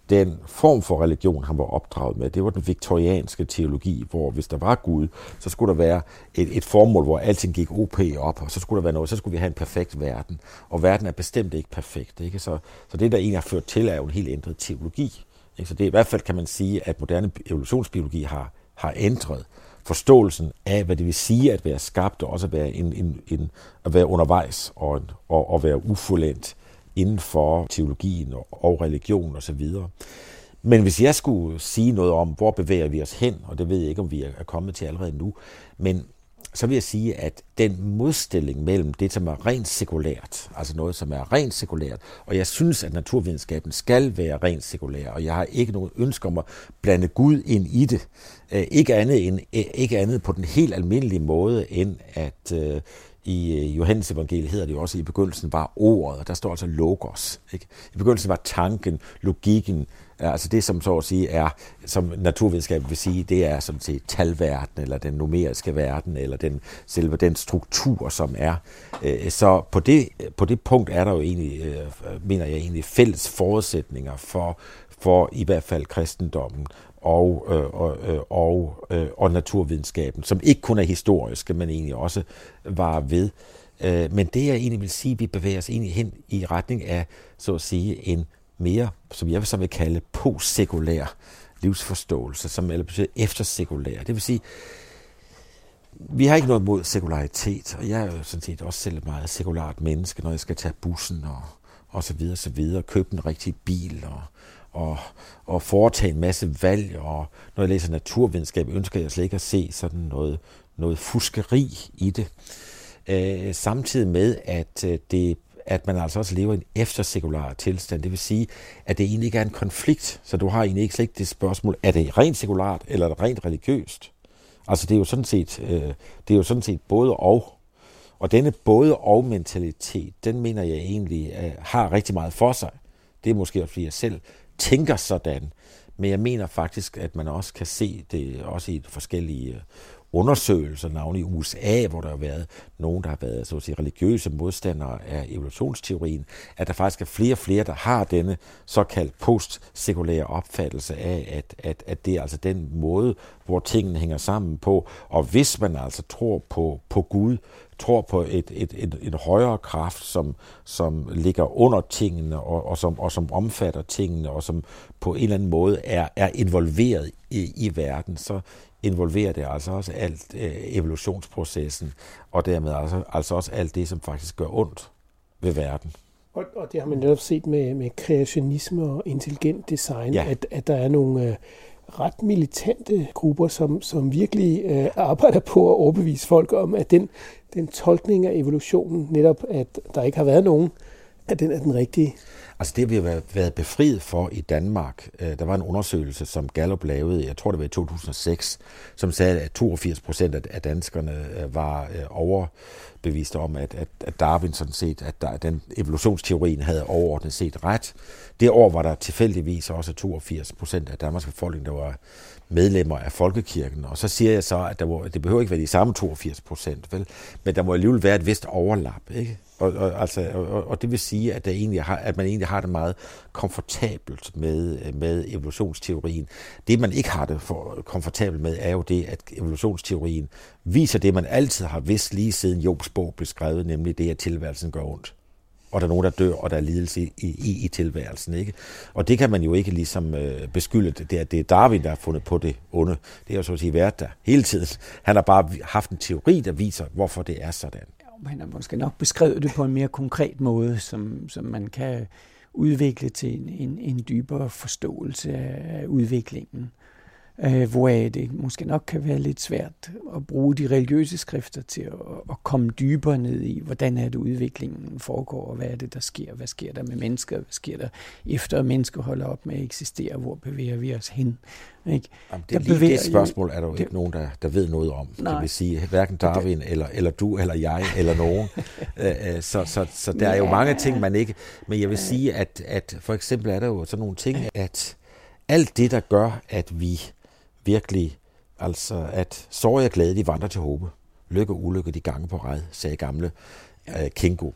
den form for religion, han var opdraget med, det var den viktorianske teologi, hvor hvis der var Gud, så skulle der være et, et formål, hvor alting gik OP op, og så skulle der være noget, så skulle vi have en perfekt verden. Og verden er bestemt ikke perfekt. Ikke? Så, så det, der egentlig har ført til, er jo en helt ændret teologi. Ikke? Så det i hvert fald kan man sige, at moderne evolutionsbiologi har, har ændret forståelsen af, hvad det vil sige at være skabt, og også at være, en, en, en, at være undervejs og, og, og være ufuldendt inden for teologien og religion osv. Men hvis jeg skulle sige noget om, hvor bevæger vi os hen, og det ved jeg ikke, om vi er kommet til allerede nu, men så vil jeg sige, at den modstilling mellem det, som er rent sekulært, altså noget, som er rent sekulært, og jeg synes, at naturvidenskaben skal være rent sekulær, og jeg har ikke nogen ønske om at blande Gud ind i det, øh, ikke andet, end, øh, ikke andet på den helt almindelige måde, end at øh, i øh, Johannes evangeliet hedder det jo også, i begyndelsen var ordet, og der står altså logos. Ikke? I begyndelsen var tanken, logikken, øh, altså det som så at sige er, som naturvidenskab vil sige, det er som set talverden, eller den numeriske verden, eller den, selve den struktur, som er. Øh, så på det, på det punkt er der jo egentlig, mener jeg egentlig, fælles forudsætninger for, for i hvert fald kristendommen og, øh, og, øh, og, øh, og naturvidenskaben, som ikke kun er historiske, men egentlig også var ved. Øh, men det jeg egentlig vil sige, vi bevæger os egentlig hen i retning af, så at sige, en mere, som jeg så vil kalde, postsekulær livsforståelse, som eller betyder eftersekulær. Det vil sige, vi har ikke noget mod sekularitet, og jeg er jo sådan set også selv et meget sekulart menneske, når jeg skal tage bussen og, og så videre, så videre, købe en rigtig bil og, og, og foretage en masse valg, og når jeg læser naturvidenskab, ønsker jeg slet ikke at se sådan noget, noget fuskeri i det. Øh, samtidig med, at øh, det at man altså også lever i en eftersekulær tilstand. Det vil sige, at det egentlig ikke er en konflikt, så du har egentlig ikke slet ikke det spørgsmål, er det rent sekulært eller er det rent religiøst? Altså det er jo sådan set, øh, det er jo sådan set både og. Og denne både og mentalitet, den mener jeg egentlig øh, har rigtig meget for sig. Det er måske også fordi jeg selv tænker sådan. Men jeg mener faktisk, at man også kan se det også i forskellige øh, undersøgelser, navne i USA, hvor der har været nogen, der har været så at sige, religiøse modstandere af evolutionsteorien, at der faktisk er flere og flere, der har denne såkaldt postsekulære opfattelse af, at, at, at det er altså den måde, hvor tingene hænger sammen på. Og hvis man altså tror på, på Gud, tror på et, et, et, et højere kraft, som, som ligger under tingene, og, og, som, og som omfatter tingene, og som på en eller anden måde er, er involveret i, i verden, så involverer det altså også alt øh, evolutionsprocessen, og dermed altså, altså også alt det, som faktisk gør ondt ved verden. Og, og det har man netop set med, med kreationisme og intelligent design, ja. at, at der er nogle øh, ret militante grupper, som, som virkelig øh, arbejder på at overbevise folk om, at den, den tolkning af evolutionen, netop at der ikke har været nogen, at den er den rigtige. Altså det, vi har været befriet for i Danmark, øh, der var en undersøgelse, som Gallup lavede, jeg tror det var i 2006, som sagde, at 82 procent af danskerne øh, var øh, overbeviste om, at, at, Darwin sådan set, at der, den evolutionsteorien havde overordnet set ret. Det år var der tilfældigvis også 82 procent af Danmarks befolkning, der var medlemmer af Folkekirken. Og så siger jeg så, at der må, det behøver ikke være de samme 82 procent, vel? men der må alligevel være et vist overlap. Ikke? Og, og, altså, og, og det vil sige, at, der egentlig har, at man egentlig har det meget komfortabelt med, øh, med evolutionsteorien. Det, man ikke har det for komfortabelt med, er jo det, at evolutionsteorien viser det, man altid har vidst lige siden Jobs bog blev skrevet, nemlig det, at tilværelsen gør ondt og der er nogen, der dør, og der er lidelse i, i, i tilværelsen. Ikke? Og det kan man jo ikke ligesom øh, beskylde. Det er, det er Darwin, der har fundet på det onde. Det er jo så at sige været der hele tiden. Han har bare haft en teori, der viser, hvorfor det er sådan. Han har måske nok beskrevet det på en mere konkret måde, som, som man kan udvikle til en, en, en dybere forståelse af udviklingen øh, hvor det måske nok kan være lidt svært at bruge de religiøse skrifter til at, at komme dybere ned i, hvordan er det udviklingen foregår, og hvad er det, der sker, hvad sker der med mennesker, hvad sker der efter at mennesker holder op med at eksistere, hvor bevæger vi os hen. Ikke? Jamen, det, lige det spørgsmål er der jo det, ikke nogen, der, der ved noget om, nej, kan vi sige. Hverken Darwin, det, eller, eller du, eller jeg, eller nogen. Øh, så, så, så der ja. er jo mange ting, man ikke... Men jeg vil sige, at, at for eksempel er der jo sådan nogle ting, at alt det, der gør, at vi virkelig, altså at sorg og glæde, de vandrer til håbe. Lykke og ulykke, de gange på red, sagde gamle uh, Kingo.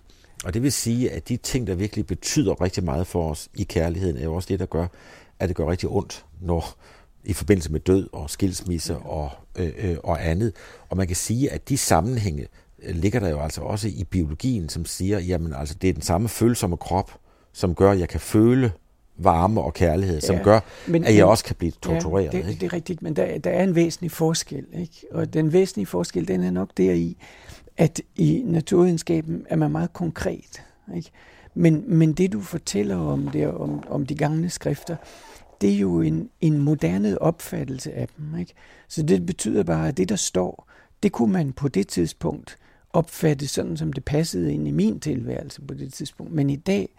Og det vil sige, at de ting, der virkelig betyder rigtig meget for os i kærligheden, er jo også det, der gør, at det gør rigtig ondt, når i forbindelse med død og skilsmisse og, øh, øh, og andet. Og man kan sige, at de sammenhænge øh, ligger der jo altså også i biologien, som siger, jamen altså, det er den samme følsomme krop, som gør, at jeg kan føle varme og kærlighed, som ja, gør, men, at jeg også kan blive tortureret. Ja, det, ikke? det er rigtigt, men der, der er en væsentlig forskel. Ikke? Og den væsentlige forskel, den er nok deri, at i naturvidenskaben er man meget konkret. Ikke? Men, men det, du fortæller om, det, om, om de gamle skrifter, det er jo en, en moderne opfattelse af dem. Ikke? Så det betyder bare, at det, der står, det kunne man på det tidspunkt opfatte sådan, som det passede ind i min tilværelse på det tidspunkt. Men i dag,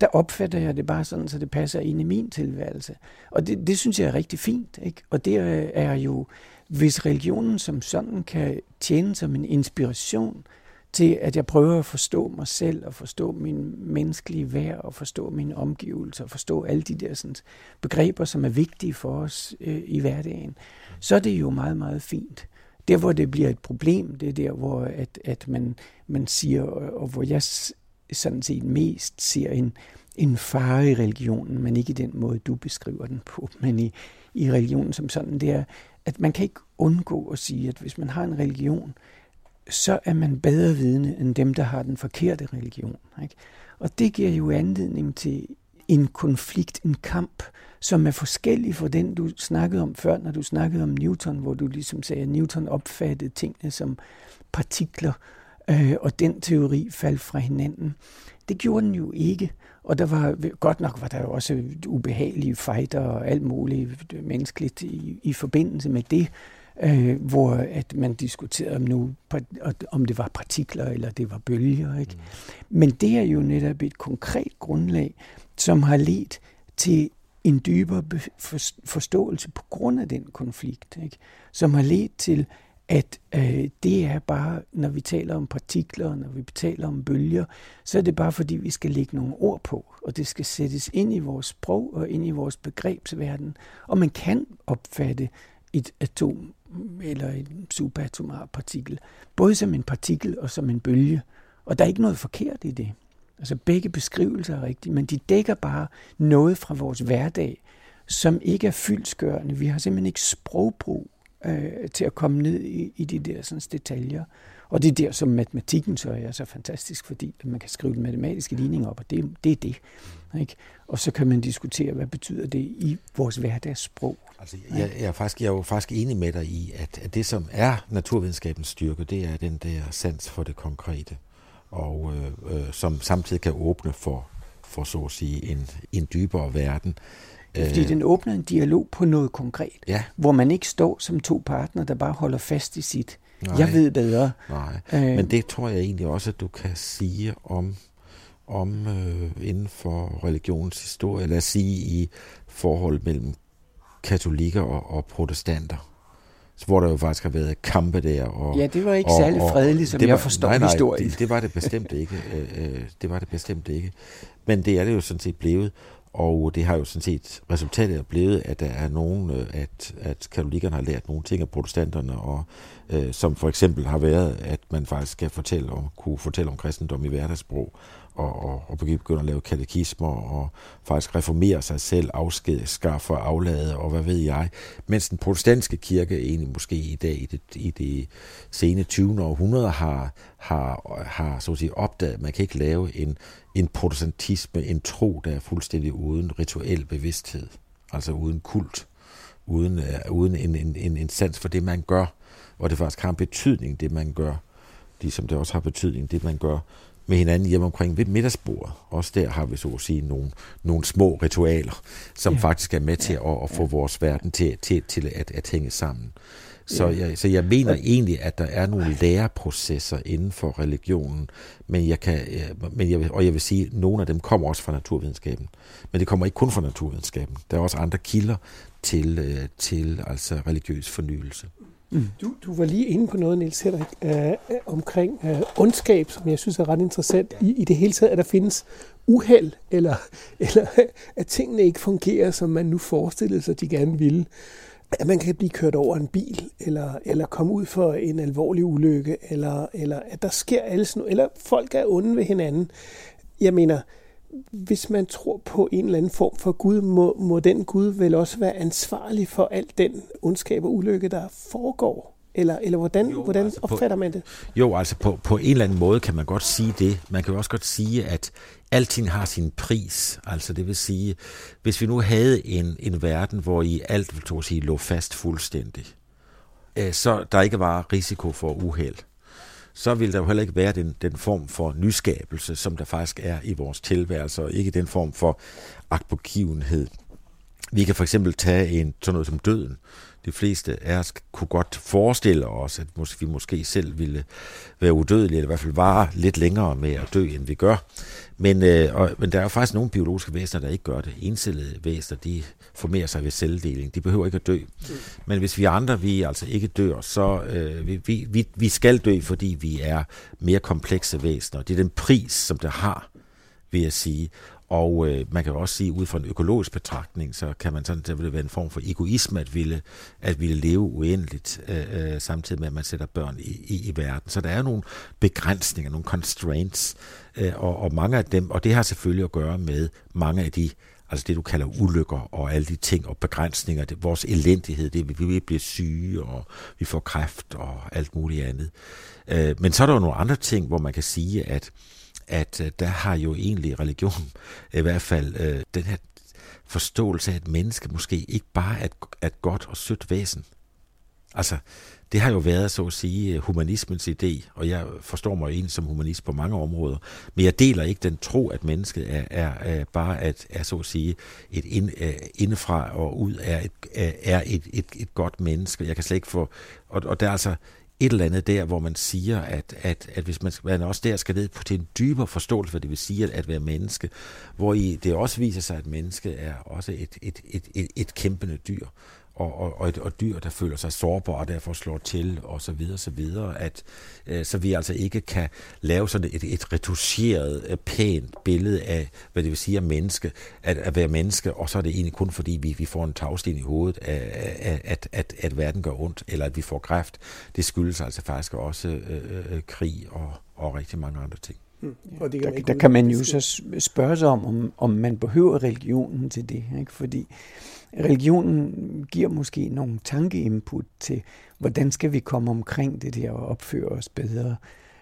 der opfatter jeg det bare sådan, så det passer ind i min tilværelse. Og det, det synes jeg er rigtig fint. Ikke? Og det øh, er jo, hvis religionen som sådan kan tjene som en inspiration til, at jeg prøver at forstå mig selv, og forstå min menneskelige værd, og forstå mine omgivelser, og forstå alle de der sådan, begreber, som er vigtige for os øh, i hverdagen, så er det jo meget, meget fint. Der, hvor det bliver et problem, det er der, hvor at, at man, man siger, og hvor jeg sådan set mest ser en, en fare i religionen, men ikke i den måde, du beskriver den på, men i, i religionen som sådan, det er, at man kan ikke undgå at sige, at hvis man har en religion, så er man bedre vidne end dem, der har den forkerte religion. Ikke? Og det giver jo anledning til en konflikt, en kamp, som er forskellig fra den, du snakkede om før, når du snakkede om Newton, hvor du ligesom sagde, at Newton opfattede tingene som partikler, øh, og den teori faldt fra hinanden. Det gjorde den jo ikke, og der var, godt nok var der jo også ubehagelige fighter og alt muligt menneskeligt i, i forbindelse med det, øh, hvor at man diskuterede om, nu, om det var partikler eller det var bølger. Ikke? Mm. Men det er jo netop et konkret grundlag, som har ledt til en dybere forståelse på grund af den konflikt, ikke? som har ledt til, at øh, det er bare, når vi taler om partikler, når vi taler om bølger, så er det bare fordi, vi skal lægge nogle ord på, og det skal sættes ind i vores sprog og ind i vores begrebsverden. Og man kan opfatte et atom eller en subatomar partikel, både som en partikel og som en bølge. Og der er ikke noget forkert i det. Altså begge beskrivelser er rigtige, men de dækker bare noget fra vores hverdag, som ikke er fyldskørende. Vi har simpelthen ikke sprogbrug øh, til at komme ned i, i de der sådan, detaljer. Og det er der, som matematikken så er så fantastisk, fordi man kan skrive den matematiske ligning op, og det, det er det. Ikke? Og så kan man diskutere, hvad betyder det i vores hverdagssprog. Altså, jeg, jeg, er faktisk, jeg er jo faktisk enig med dig i, at, at det, som er naturvidenskabens styrke, det er den der sans for det konkrete, og øh, øh, som samtidig kan åbne for, for så at sige, en, en dybere verden. Fordi øh, den åbner en dialog på noget konkret, ja. hvor man ikke står som to partner, der bare holder fast i sit, nej, jeg ved bedre. Nej, øh, men det tror jeg egentlig også, at du kan sige om, om øh, inden for religionens historie, lad os sige i forhold mellem katolikker og, og protestanter hvor der jo faktisk har været kampe der. Og, ja, det var ikke og, særlig fredeligt, som det var, jeg forstår nej, nej, historien. Det, det var det bestemt ikke. Øh, øh, det var det bestemt ikke. Men det er det jo sådan set blevet. Og det har jo sådan set, resultatet er blevet, at der er nogen, øh, at, at katolikkerne har lært nogle ting af protestanterne, og øh, som for eksempel har været, at man faktisk skal fortælle om, kunne fortælle om kristendom i hverdagssprog, og, og, og begynde at lave katekismer og faktisk reformere sig selv, afsked, skaffe og aflade og hvad ved jeg. Mens den protestantiske kirke egentlig måske i dag i det, i det sene 20. århundrede har, har, har så at sige, opdaget, at man kan ikke lave en, en protestantisme, en tro, der er fuldstændig uden rituel bevidsthed, altså uden kult, uden, uh, uden en, en, en, en sans for det, man gør, og det faktisk har en betydning, det man gør, ligesom det også har betydning, det man gør med hinanden hjemme omkring ved middagsbordet. Også der har vi så at sige nogle, nogle små ritualer, som ja. faktisk er med til at, at få vores verden til, til, til at, at hænge sammen. Så, ja. jeg, så jeg mener egentlig, at der er nogle læreprocesser inden for religionen, men jeg kan, men jeg og jeg vil sige, at nogle af dem kommer også fra naturvidenskaben. Men det kommer ikke kun fra naturvidenskaben. Der er også andre kilder til, øh, til altså religiøs fornyelse. Mm. Du, du var lige inde på noget, Niels Henrik, øh, omkring øh, ondskab, som jeg synes er ret interessant. I, I det hele taget, at der findes uheld, eller, eller at tingene ikke fungerer, som man nu forestillede sig, de gerne ville. At man kan blive kørt over en bil, eller, eller komme ud for en alvorlig ulykke, eller, eller at der sker alles sådan eller folk er onde ved hinanden. Jeg mener, hvis man tror på en eller anden form for Gud, må, må den Gud vel også være ansvarlig for al den ondskab og ulykke, der foregår? Eller, eller hvordan, jo, hvordan altså opfatter på, man det? Jo, altså på, på en eller anden måde kan man godt sige det. Man kan også godt sige, at alting har sin pris. Altså det vil sige, hvis vi nu havde en, en verden, hvor i alt vil sige, lå fast fuldstændig, øh, så der ikke var risiko for uheld, så vil der jo heller ikke være den, den form for nyskabelse, som der faktisk er i vores tilværelse, og ikke den form for agtpågivenhed. Vi kan for eksempel tage en sådan noget som døden. De fleste af os kunne godt forestille os, at vi måske selv ville være udødelige, eller i hvert fald vare lidt længere med at dø, end vi gør. Men, øh, og, men der er jo faktisk nogle biologiske væsener, der ikke gør det. Encellede væsener, de formerer sig ved celledeling. De behøver ikke at dø. Mm. Men hvis vi andre, vi altså ikke dør, så øh, vi, vi, vi skal dø, fordi vi er mere komplekse væsener. Det er den pris, som det har, vil jeg sige. Og øh, man kan også sige, ud fra en økologisk betragtning, så kan man sådan, det vil være en form for egoisme, at ville, at ville leve uendeligt, øh, øh, samtidig med, at man sætter børn i, i, i verden. Så der er nogle begrænsninger, nogle constraints, øh, og, og mange af dem, og det har selvfølgelig at gøre med mange af de altså det du kalder ulykker og alle de ting og begrænsninger, det, vores elendighed, det vi, vi bliver syge og vi får kræft og alt muligt andet. Øh, men så er der jo nogle andre ting, hvor man kan sige, at at øh, der har jo egentlig religion, i hvert fald øh, den her forståelse af, at menneske måske ikke bare er et, er et godt og sødt væsen. Altså, det har jo været, så at sige, øh, humanismens idé, og jeg forstår mig egentlig som humanist på mange områder, men jeg deler ikke den tro, at mennesket er, er, er bare at, er, så at sige, et ind, øh, indefra og ud er et, er et, et, et godt menneske. Jeg kan slet ikke få... Og, og der er altså et eller andet der, hvor man siger, at, at, at hvis man, man også der skal ned på til en dybere forståelse, hvad det vil sige at, at være menneske, hvor i det også viser sig, at menneske er også et, et, et, et, et kæmpende dyr og, og, og, et, og dyr, der føler sig sårbare og derfor slår til, og så videre, så videre, at øh, så vi altså ikke kan lave sådan et, et retuscheret, øh, pænt billede af, hvad det vil sige at menneske, at, at være menneske, og så er det egentlig kun fordi, vi, vi får en tagsten i hovedet, af, af, at, at, at verden gør ondt, eller at vi får kræft. Det skyldes altså faktisk også øh, øh, krig og, og rigtig mange andre ting. Mm. Og det kan der, der kan man jo så spørge sig om, om, om man behøver religionen til det, ikke? fordi religionen giver måske nogle tankeinput til, hvordan skal vi komme omkring det der og opføre os bedre.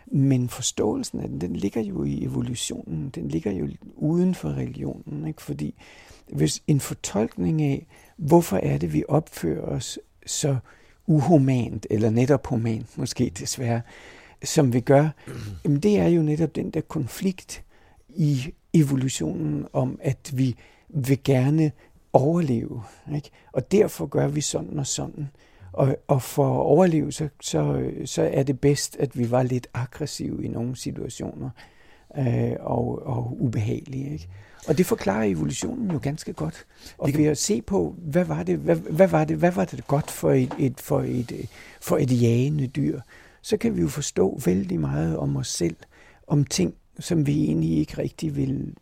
Men forståelsen af den, den ligger jo i evolutionen, den ligger jo uden for religionen, ikke? fordi hvis en fortolkning af, hvorfor er det, vi opfører os så uhumant, eller netop humant måske desværre, som vi gør, jamen det er jo netop den der konflikt i evolutionen om, at vi vil gerne overleve. Ikke? Og derfor gør vi sådan og sådan. Og, og for at overleve, så, så, så er det bedst, at vi var lidt aggressive i nogle situationer øh, og, og ubehagelige. Ikke? Og det forklarer evolutionen jo ganske godt. Og ved at se på, hvad var det, hvad, hvad var det, hvad var det godt for et, et, for, et, for et jagende dyr, så kan vi jo forstå vældig meget om os selv, om ting, som vi egentlig ikke rigtig vil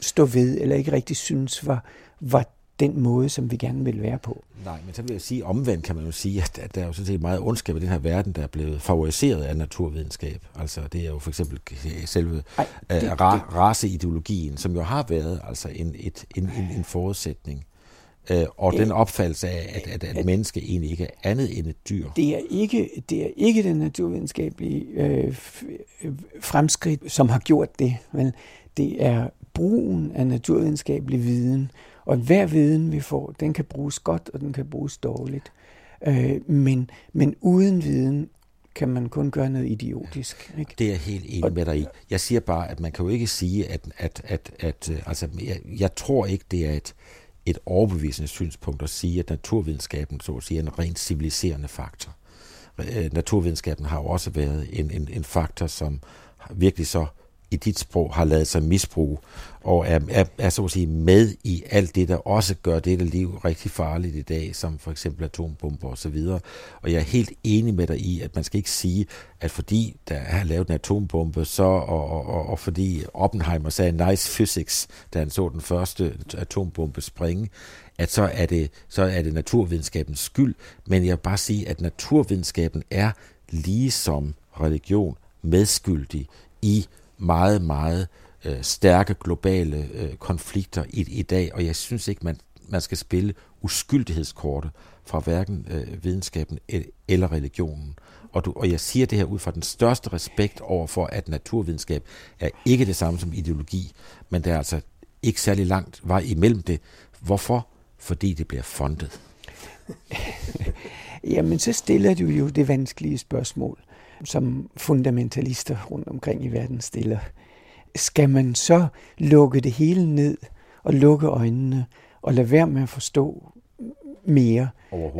stå ved, eller ikke rigtig synes var, var den måde, som vi gerne vil være på. Nej, men så vil jeg sige, omvendt kan man jo sige, at, at der er jo sådan set meget ondskab i den her verden, der er blevet favoriseret af naturvidenskab. Altså det er jo for eksempel selve Ej, det, uh, ra- det. raceideologien, som jo har været altså en, et, en, en, en forudsætning. Uh, og den opfattelse af, at, at, at, at menneske egentlig ikke er andet end et dyr. Det er ikke, det er ikke den naturvidenskabelige øh, fremskridt, som har gjort det, men det er brugen af naturvidenskabelig viden, og hver viden, vi får, den kan bruges godt, og den kan bruges dårligt. Øh, men, men uden viden kan man kun gøre noget idiotisk. Ikke? Det er jeg helt enig med dig i. Jeg siger bare, at man kan jo ikke sige, at, at, at, at øh, altså, jeg, jeg tror ikke, det er et, et overbevisende synspunkt at sige, at naturvidenskaben så at sige, er en rent civiliserende faktor. Øh, naturvidenskaben har jo også været en, en, en faktor, som virkelig så i dit sprog har lavet sig misbruge, og er, er, er så at sige med i alt det, der også gør dette liv rigtig farligt i dag, som for eksempel atombomber og så videre. Og jeg er helt enig med dig i, at man skal ikke sige, at fordi der er lavet en atombombe, så, og, og, og, og fordi Oppenheimer sagde nice physics, da han så den første atombombe springe, at så er det, så er det naturvidenskabens skyld. Men jeg vil bare sige, at naturvidenskaben er ligesom religion medskyldig i meget, meget øh, Øh, stærke globale øh, konflikter i, i dag, og jeg synes ikke, man, man skal spille uskyldighedskortet fra hverken øh, videnskaben e-, eller religionen. Og, du, og jeg siger det her ud fra den største respekt over for, at naturvidenskab er ikke det samme som ideologi, men der er altså ikke særlig langt vej imellem det. Hvorfor? Fordi det bliver fundet. Jamen, så stiller du jo det vanskelige spørgsmål som fundamentalister rundt omkring i verden stiller. Skal man så lukke det hele ned og lukke øjnene og lade være med at forstå mere?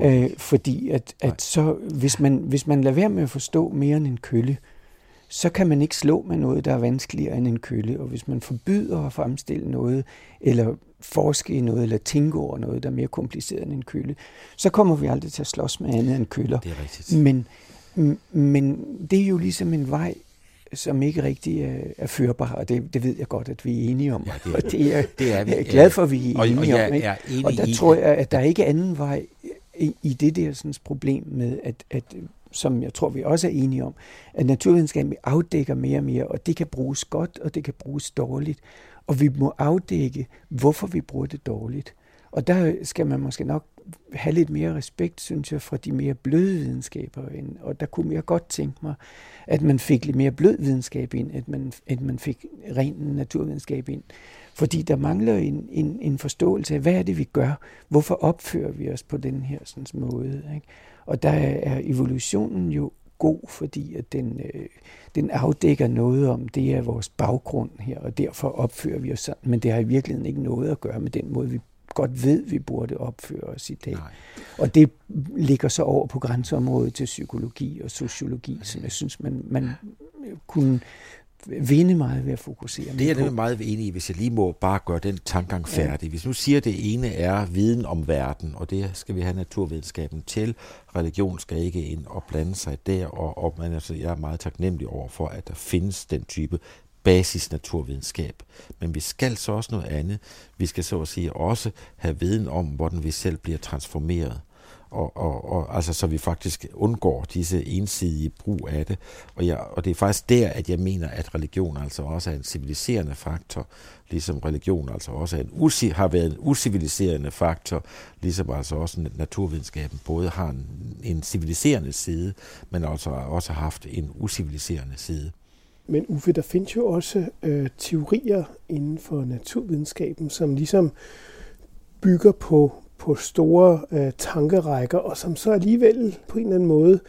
Øh, fordi at, at så, hvis man, hvis man lader være med at forstå mere end en kølle, så kan man ikke slå med noget, der er vanskeligere end en kølle. Og hvis man forbyder at fremstille noget, eller forske i noget, eller tænke over noget, der er mere kompliceret end en kølle, så kommer vi aldrig til at slås med andet end køller. Det er rigtigt. Men, men det er jo ligesom en vej, som ikke rigtig er, er førbar, og det, det ved jeg godt, at vi er enige om. Ja, det er, og det er, det er vi. Jeg er glad for, at vi er enige og, og jeg om. Ikke? Er enig og der i, tror jeg, at der er ikke anden vej i, i det der sådan, problem med, at, at som jeg tror, vi også er enige om, at naturvidenskaben afdækker mere og mere, og det kan bruges godt, og det kan bruges dårligt. Og vi må afdække, hvorfor vi bruger det dårligt. Og der skal man måske nok have lidt mere respekt, synes jeg, fra de mere bløde videnskaber. Og der kunne jeg godt tænke mig, at man fik lidt mere blød videnskab ind, at man, at man fik ren naturvidenskab ind. Fordi der mangler en, en, en forståelse af, hvad er det, vi gør? Hvorfor opfører vi os på den her sådan, måde? Ikke? Og der er evolutionen jo god, fordi at den, øh, den afdækker noget om, det er vores baggrund her, og derfor opfører vi os sådan. Men det har i virkeligheden ikke noget at gøre med den måde, vi godt ved, vi burde opføre os i dag. Nej. Og det ligger så over på grænseområdet til psykologi og sociologi, som jeg synes, man, man kunne vinde meget ved at fokusere Det er jeg meget enig i, hvis jeg lige må bare gøre den tankegang færdig. Hvis nu siger, at det ene er viden om verden, og det skal vi have naturvidenskaben til. Religion skal ikke ind og blande sig der, og, og man, altså, jeg er meget taknemmelig over for, at der findes den type basis naturvidenskab. Men vi skal så også noget andet. Vi skal så at sige også have viden om, hvordan vi selv bliver transformeret. Og, og, og altså så vi faktisk undgår disse ensidige brug af det. Og, jeg, og det er faktisk der, at jeg mener, at religion altså også er en civiliserende faktor, ligesom religion altså også er en usi, har været en usiviliserende faktor, ligesom altså også naturvidenskaben både har en, en civiliserende side, men altså også har haft en usiviliserende side. Men Uffe, der findes jo også øh, teorier inden for naturvidenskaben, som ligesom bygger på, på store øh, tankerækker, og som så alligevel på en eller anden måde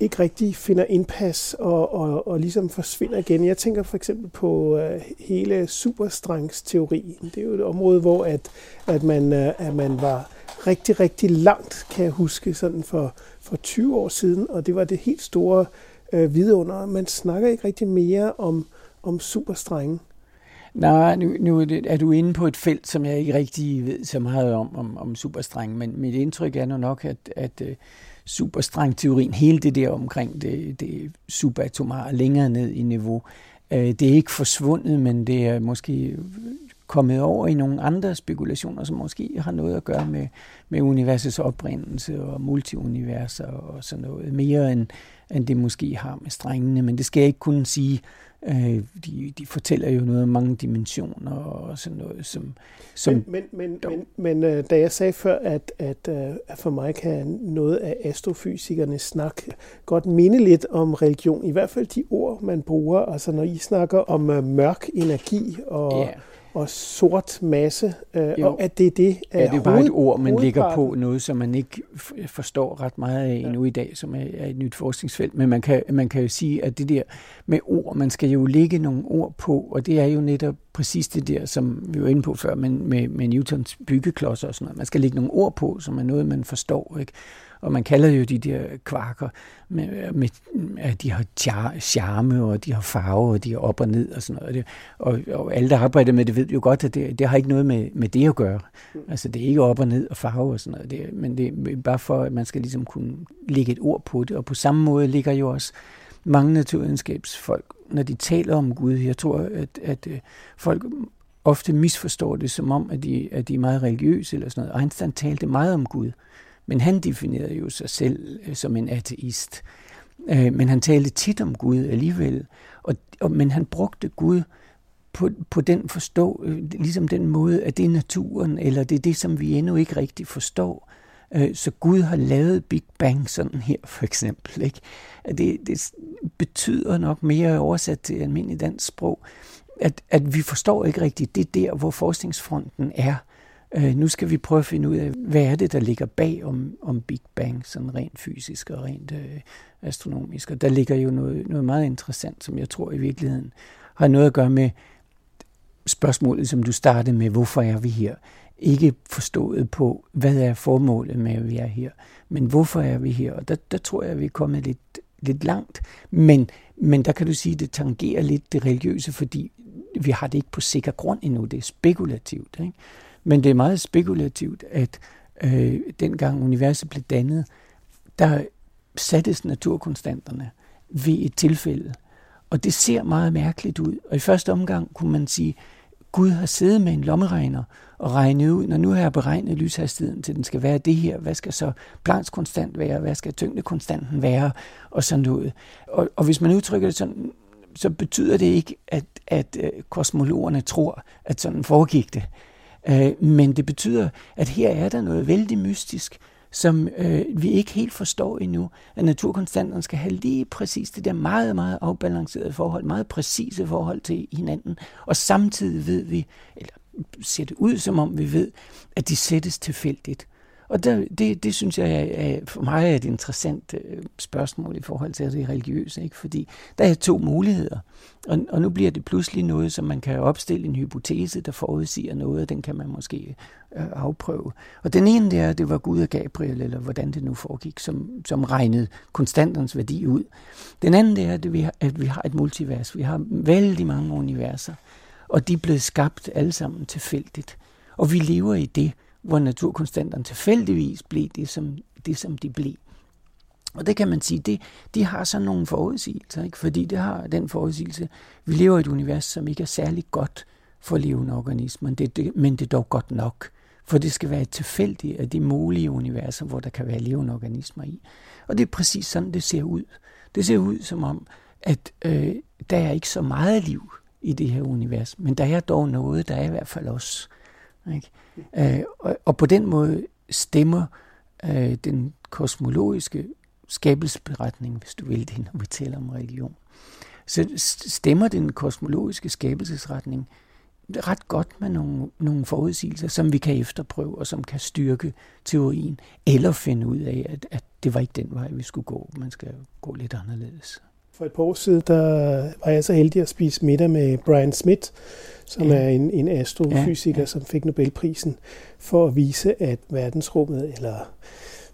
ikke rigtig finder indpas og, og, og ligesom forsvinder igen. Jeg tænker for eksempel på øh, hele superstrengsteorien. Det er jo et område, hvor at, at, man, øh, at man var rigtig, rigtig langt, kan jeg huske, sådan for, for 20 år siden, og det var det helt store øh, vidunder. Man snakker ikke rigtig mere om, om superstrenge. Nej, nu, nu er du inde på et felt, som jeg ikke rigtig ved så meget om, om, om superstreng, men mit indtryk er nu nok, at, at uh, hele det der omkring det, det subatomare længere ned i niveau, uh, det er ikke forsvundet, men det er måske kommet over i nogle andre spekulationer, som måske har noget at gøre med, med universets oprindelse og multiuniverser og sådan noget, mere end, end det måske har med strengene. Men det skal jeg ikke kunne sige Øh, de, de fortæller jo noget om mange dimensioner og sådan noget. Som, som men men, men, men, men øh, da jeg sagde før, at, at, øh, at for mig kan noget af astrofysikernes snak godt minde lidt om religion. I hvert fald de ord, man bruger. Altså når I snakker om uh, mørk energi og... Yeah og sort masse, øh, og at det er det Ja, det er bare et ord, man ligger på, noget som man ikke forstår ret meget af endnu ja. i dag, som er, er et nyt forskningsfelt. Men man kan, man kan jo sige, at det der med ord, man skal jo lægge nogle ord på, og det er jo netop præcis det der, som vi var inde på før, men med, med Newtons byggeklodser og sådan noget. Man skal lægge nogle ord på, som er noget, man forstår. Ikke? Og man kalder jo de der kvarker, med, med, at de har charme, og de har farve, og de er op og ned og sådan noget. Og, og alle, der arbejder med det, ved jo godt, at det, det har ikke noget med, med det at gøre. Mm. Altså, det er ikke op og ned og farve og sådan noget. Det, men det er bare for, at man skal ligesom kunne lægge et ord på det. Og på samme måde ligger jo også mange naturvidenskabsfolk, når de taler om Gud. Jeg tror, at, at øh, folk ofte misforstår det som om, at de, at de er meget religiøse eller sådan noget. Einstein talte meget om Gud. Men han definerede jo sig selv øh, som en ateist. Øh, men han talte tit om Gud alligevel. Og, og, men han brugte Gud på, på den forstå, øh, ligesom den måde, at det er naturen, eller det er det, som vi endnu ikke rigtig forstår. Så Gud har lavet Big Bang sådan her, for eksempel. Ikke? Det, det betyder nok mere oversat til almindelig dansk sprog, at, at vi forstår ikke rigtigt, det der, hvor forskningsfronten er. Øh, nu skal vi prøve at finde ud af, hvad er det, der ligger bag om, om Big Bang, sådan rent fysisk og rent øh, astronomisk. Og der ligger jo noget, noget meget interessant, som jeg tror i virkeligheden har noget at gøre med spørgsmålet, som du startede med, hvorfor er vi her? Ikke forstået på, hvad er formålet med, at vi er her, men hvorfor er vi her? Og der, der tror jeg, at vi er kommet lidt, lidt langt. Men, men der kan du sige, at det tangerer lidt det religiøse, fordi vi har det ikke på sikker grund endnu. Det er spekulativt. Ikke? Men det er meget spekulativt, at øh, dengang universet blev dannet, der sattes naturkonstanterne ved et tilfælde. Og det ser meget mærkeligt ud. Og i første omgang kunne man sige, Gud har siddet med en lommeregner og regnet ud, når nu har jeg beregnet lyshastigheden til, den skal være det her, hvad skal så Plancks konstant være, hvad skal tyngdekonstanten være, og sådan noget. Og, og hvis man udtrykker det sådan, så betyder det ikke, at, at øh, kosmologerne tror, at sådan foregik det. Øh, men det betyder, at her er der noget vældig mystisk, som øh, vi ikke helt forstår endnu, at naturkonstanterne skal have lige præcis det der meget, meget afbalancerede forhold, meget præcise forhold til hinanden, og samtidig ved vi, eller ser det ud som om vi ved, at de sættes tilfældigt. Og der, det, det synes jeg er, for mig er et interessant øh, spørgsmål i forhold til det religiøse, ikke? fordi der er to muligheder. Og, og nu bliver det pludselig noget, som man kan opstille en hypotese, der forudsiger noget, og den kan man måske øh, afprøve. Og den ene der, det var Gud og Gabriel, eller hvordan det nu foregik, som, som regnede konstantens værdi ud. Den anden der, det er, at vi har et multivers. Vi har vældig mange universer, og de er blevet skabt alle sammen tilfældigt. Og vi lever i det, hvor naturkonstanterne tilfældigvis blev det, som, det, som de blev. Og det kan man sige, det, de har sådan nogle forudsigelser, ikke? fordi det har den forudsigelse, vi lever i et univers, som ikke er særlig godt for levende organismer, det, det, men det er dog godt nok. For det skal være et tilfældigt af de mulige universer, hvor der kan være levende organismer i. Og det er præcis sådan, det ser ud. Det ser ud som om, at øh, der er ikke så meget liv i det her univers, men der er dog noget, der er i hvert fald også. Ikke? Øh, og, og på den måde stemmer øh, den kosmologiske skabelsesberetning, hvis du vil det, når vi taler om religion, så stemmer den kosmologiske skabelsesretning ret godt med nogle, nogle forudsigelser, som vi kan efterprøve, og som kan styrke teorien, eller finde ud af, at, at det var ikke den vej, vi skulle gå. Man skal gå lidt anderledes. For et par år siden, der var jeg så heldig at spise middag med Brian Smith, som ja. er en, en astrofysiker, ja, ja. som fik Nobelprisen for at vise, at verdensrummet, eller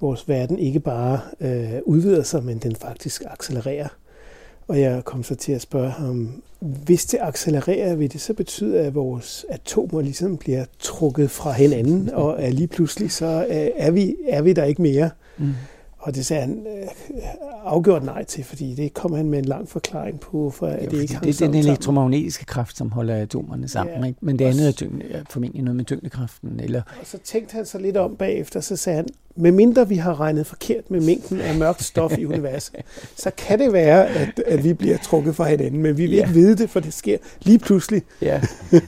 vores verden, ikke bare øh, udvider sig, men den faktisk accelererer. Og jeg kom så til at spørge ham, hvis det accelererer, vil det så betyde, at vores atomer ligesom bliver trukket fra hinanden, og at lige pludselig så er vi, er vi der ikke mere? Mm. Og det sagde han øh, afgjort nej til, fordi det kom han med en lang forklaring på, for at Ja, det ikke hang det er den elektromagnetiske kraft, som holder atomerne sammen. Ja. Ikke? Men det andet er tyngde, ja, formentlig noget med tyngdekraften. Eller, Og så tænkte han så lidt om bagefter, så sagde han, medmindre vi har regnet forkert med mængden af mørkt stof i universet, så kan det være, at, at vi bliver trukket fra hinanden, men vi vil Ja. ikke vide det, for det sker lige pludselig. ja.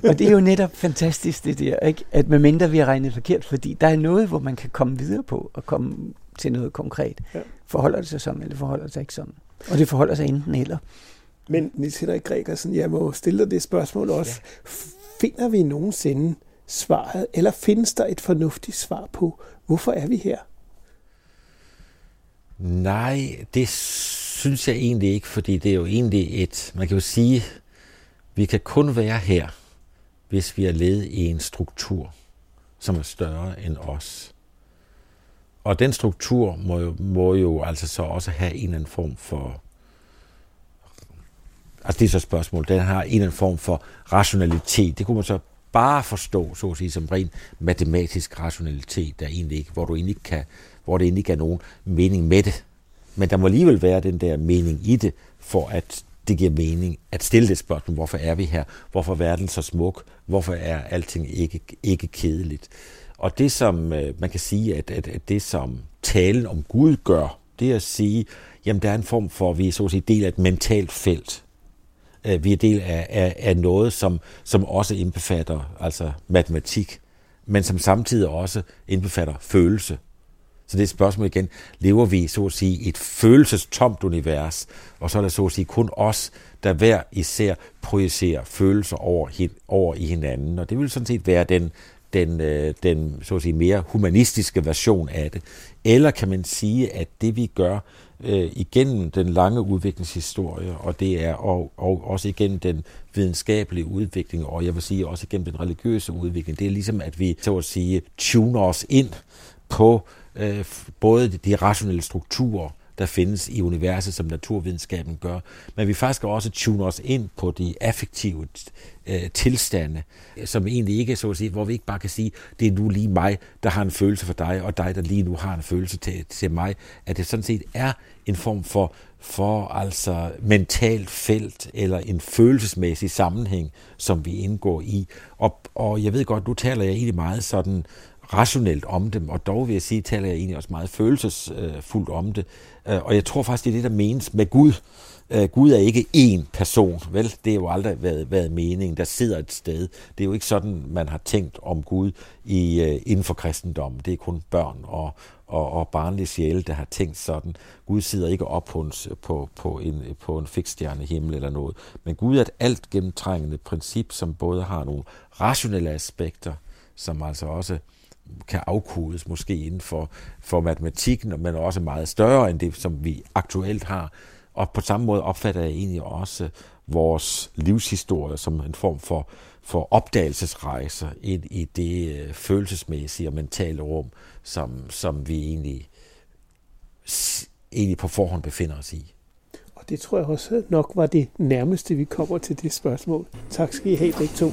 Og det er jo netop fantastisk, det der, ikke? at medmindre vi har regnet forkert, fordi der er noget, hvor man kan komme videre på og komme til noget konkret. Ja. Forholder det sig sådan, eller forholder det sig ikke sådan? Og det forholder sig enten eller. Men Nils Henrik Gregersen, jeg må stille dig det spørgsmål også. Ja. Finder vi nogensinde svaret, eller findes der et fornuftigt svar på, hvorfor er vi her? Nej, det synes jeg egentlig ikke, fordi det er jo egentlig et, man kan jo sige, vi kan kun være her, hvis vi er led i en struktur, som er større end os. Og den struktur må jo, må jo altså så også have en eller anden form for, altså det er så et spørgsmål, den har en eller anden form for rationalitet. Det kunne man så bare forstå, så at sige, som ren matematisk rationalitet, der egentlig ikke, hvor, du egentlig kan, hvor det egentlig ikke er nogen mening med det. Men der må alligevel være den der mening i det, for at det giver mening at stille det spørgsmål, hvorfor er vi her? Hvorfor er verden så smuk? Hvorfor er alting ikke, ikke kedeligt? Og det, som øh, man kan sige, at, at, at det, som talen om Gud gør, det er at sige, jamen der er en form for, vi er så at sige del af et mentalt felt. Øh, vi er del af, af, af noget, som, som også indbefatter altså matematik, men som samtidig også indbefatter følelse. Så det er et spørgsmål igen, lever vi så at sige i et følelsestomt univers, og så er det så at sige kun os, der hver især projicerer følelser over, over i hinanden. Og det vil sådan set være den, den, øh, den så at sige, mere humanistiske version af det. Eller kan man sige, at det vi gør øh, igennem den lange udviklingshistorie, og det er og, og også igennem den videnskabelige udvikling, og jeg vil sige også igennem den religiøse udvikling, det er ligesom, at vi så at sige tuner os ind på øh, både de rationelle strukturer, der findes i universet, som naturvidenskaben gør, men vi faktisk også tune os ind på de affektive øh, tilstande, som egentlig ikke er så at sige, hvor vi ikke bare kan sige, det er nu lige mig, der har en følelse for dig, og dig, der lige nu har en følelse til, til mig, at det sådan set er en form for, for altså mentalt felt, eller en følelsesmæssig sammenhæng, som vi indgår i. Og, og jeg ved godt, nu taler jeg egentlig meget sådan rationelt om dem, og dog vil jeg sige, taler jeg egentlig også meget følelsesfuldt om det. Øh, og jeg tror faktisk, det er det, der menes med Gud. Øh, Gud er ikke én person, vel? Det har jo aldrig været, været meningen, der sidder et sted. Det er jo ikke sådan, man har tænkt om Gud i, øh, inden for kristendommen. Det er kun børn og, og, og barnlige sjæle, der har tænkt sådan. Gud sidder ikke op på en, på, på en, på en fikstjerne himmel eller noget. Men Gud er et alt gennemtrængende princip, som både har nogle rationelle aspekter, som altså også kan afkodes måske inden for, for matematikken, men også meget større end det, som vi aktuelt har. Og på samme måde opfatter jeg egentlig også vores livshistorie som en form for, for opdagelsesrejser ind i det øh, følelsesmæssige og mentale rum, som, som vi egentlig, egentlig på forhånd befinder os i. Og det tror jeg også nok var det nærmeste, vi kommer til det spørgsmål. Tak skal I have begge to.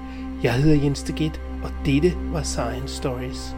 Jeg hedder Jens Deget, og dette var Science Stories.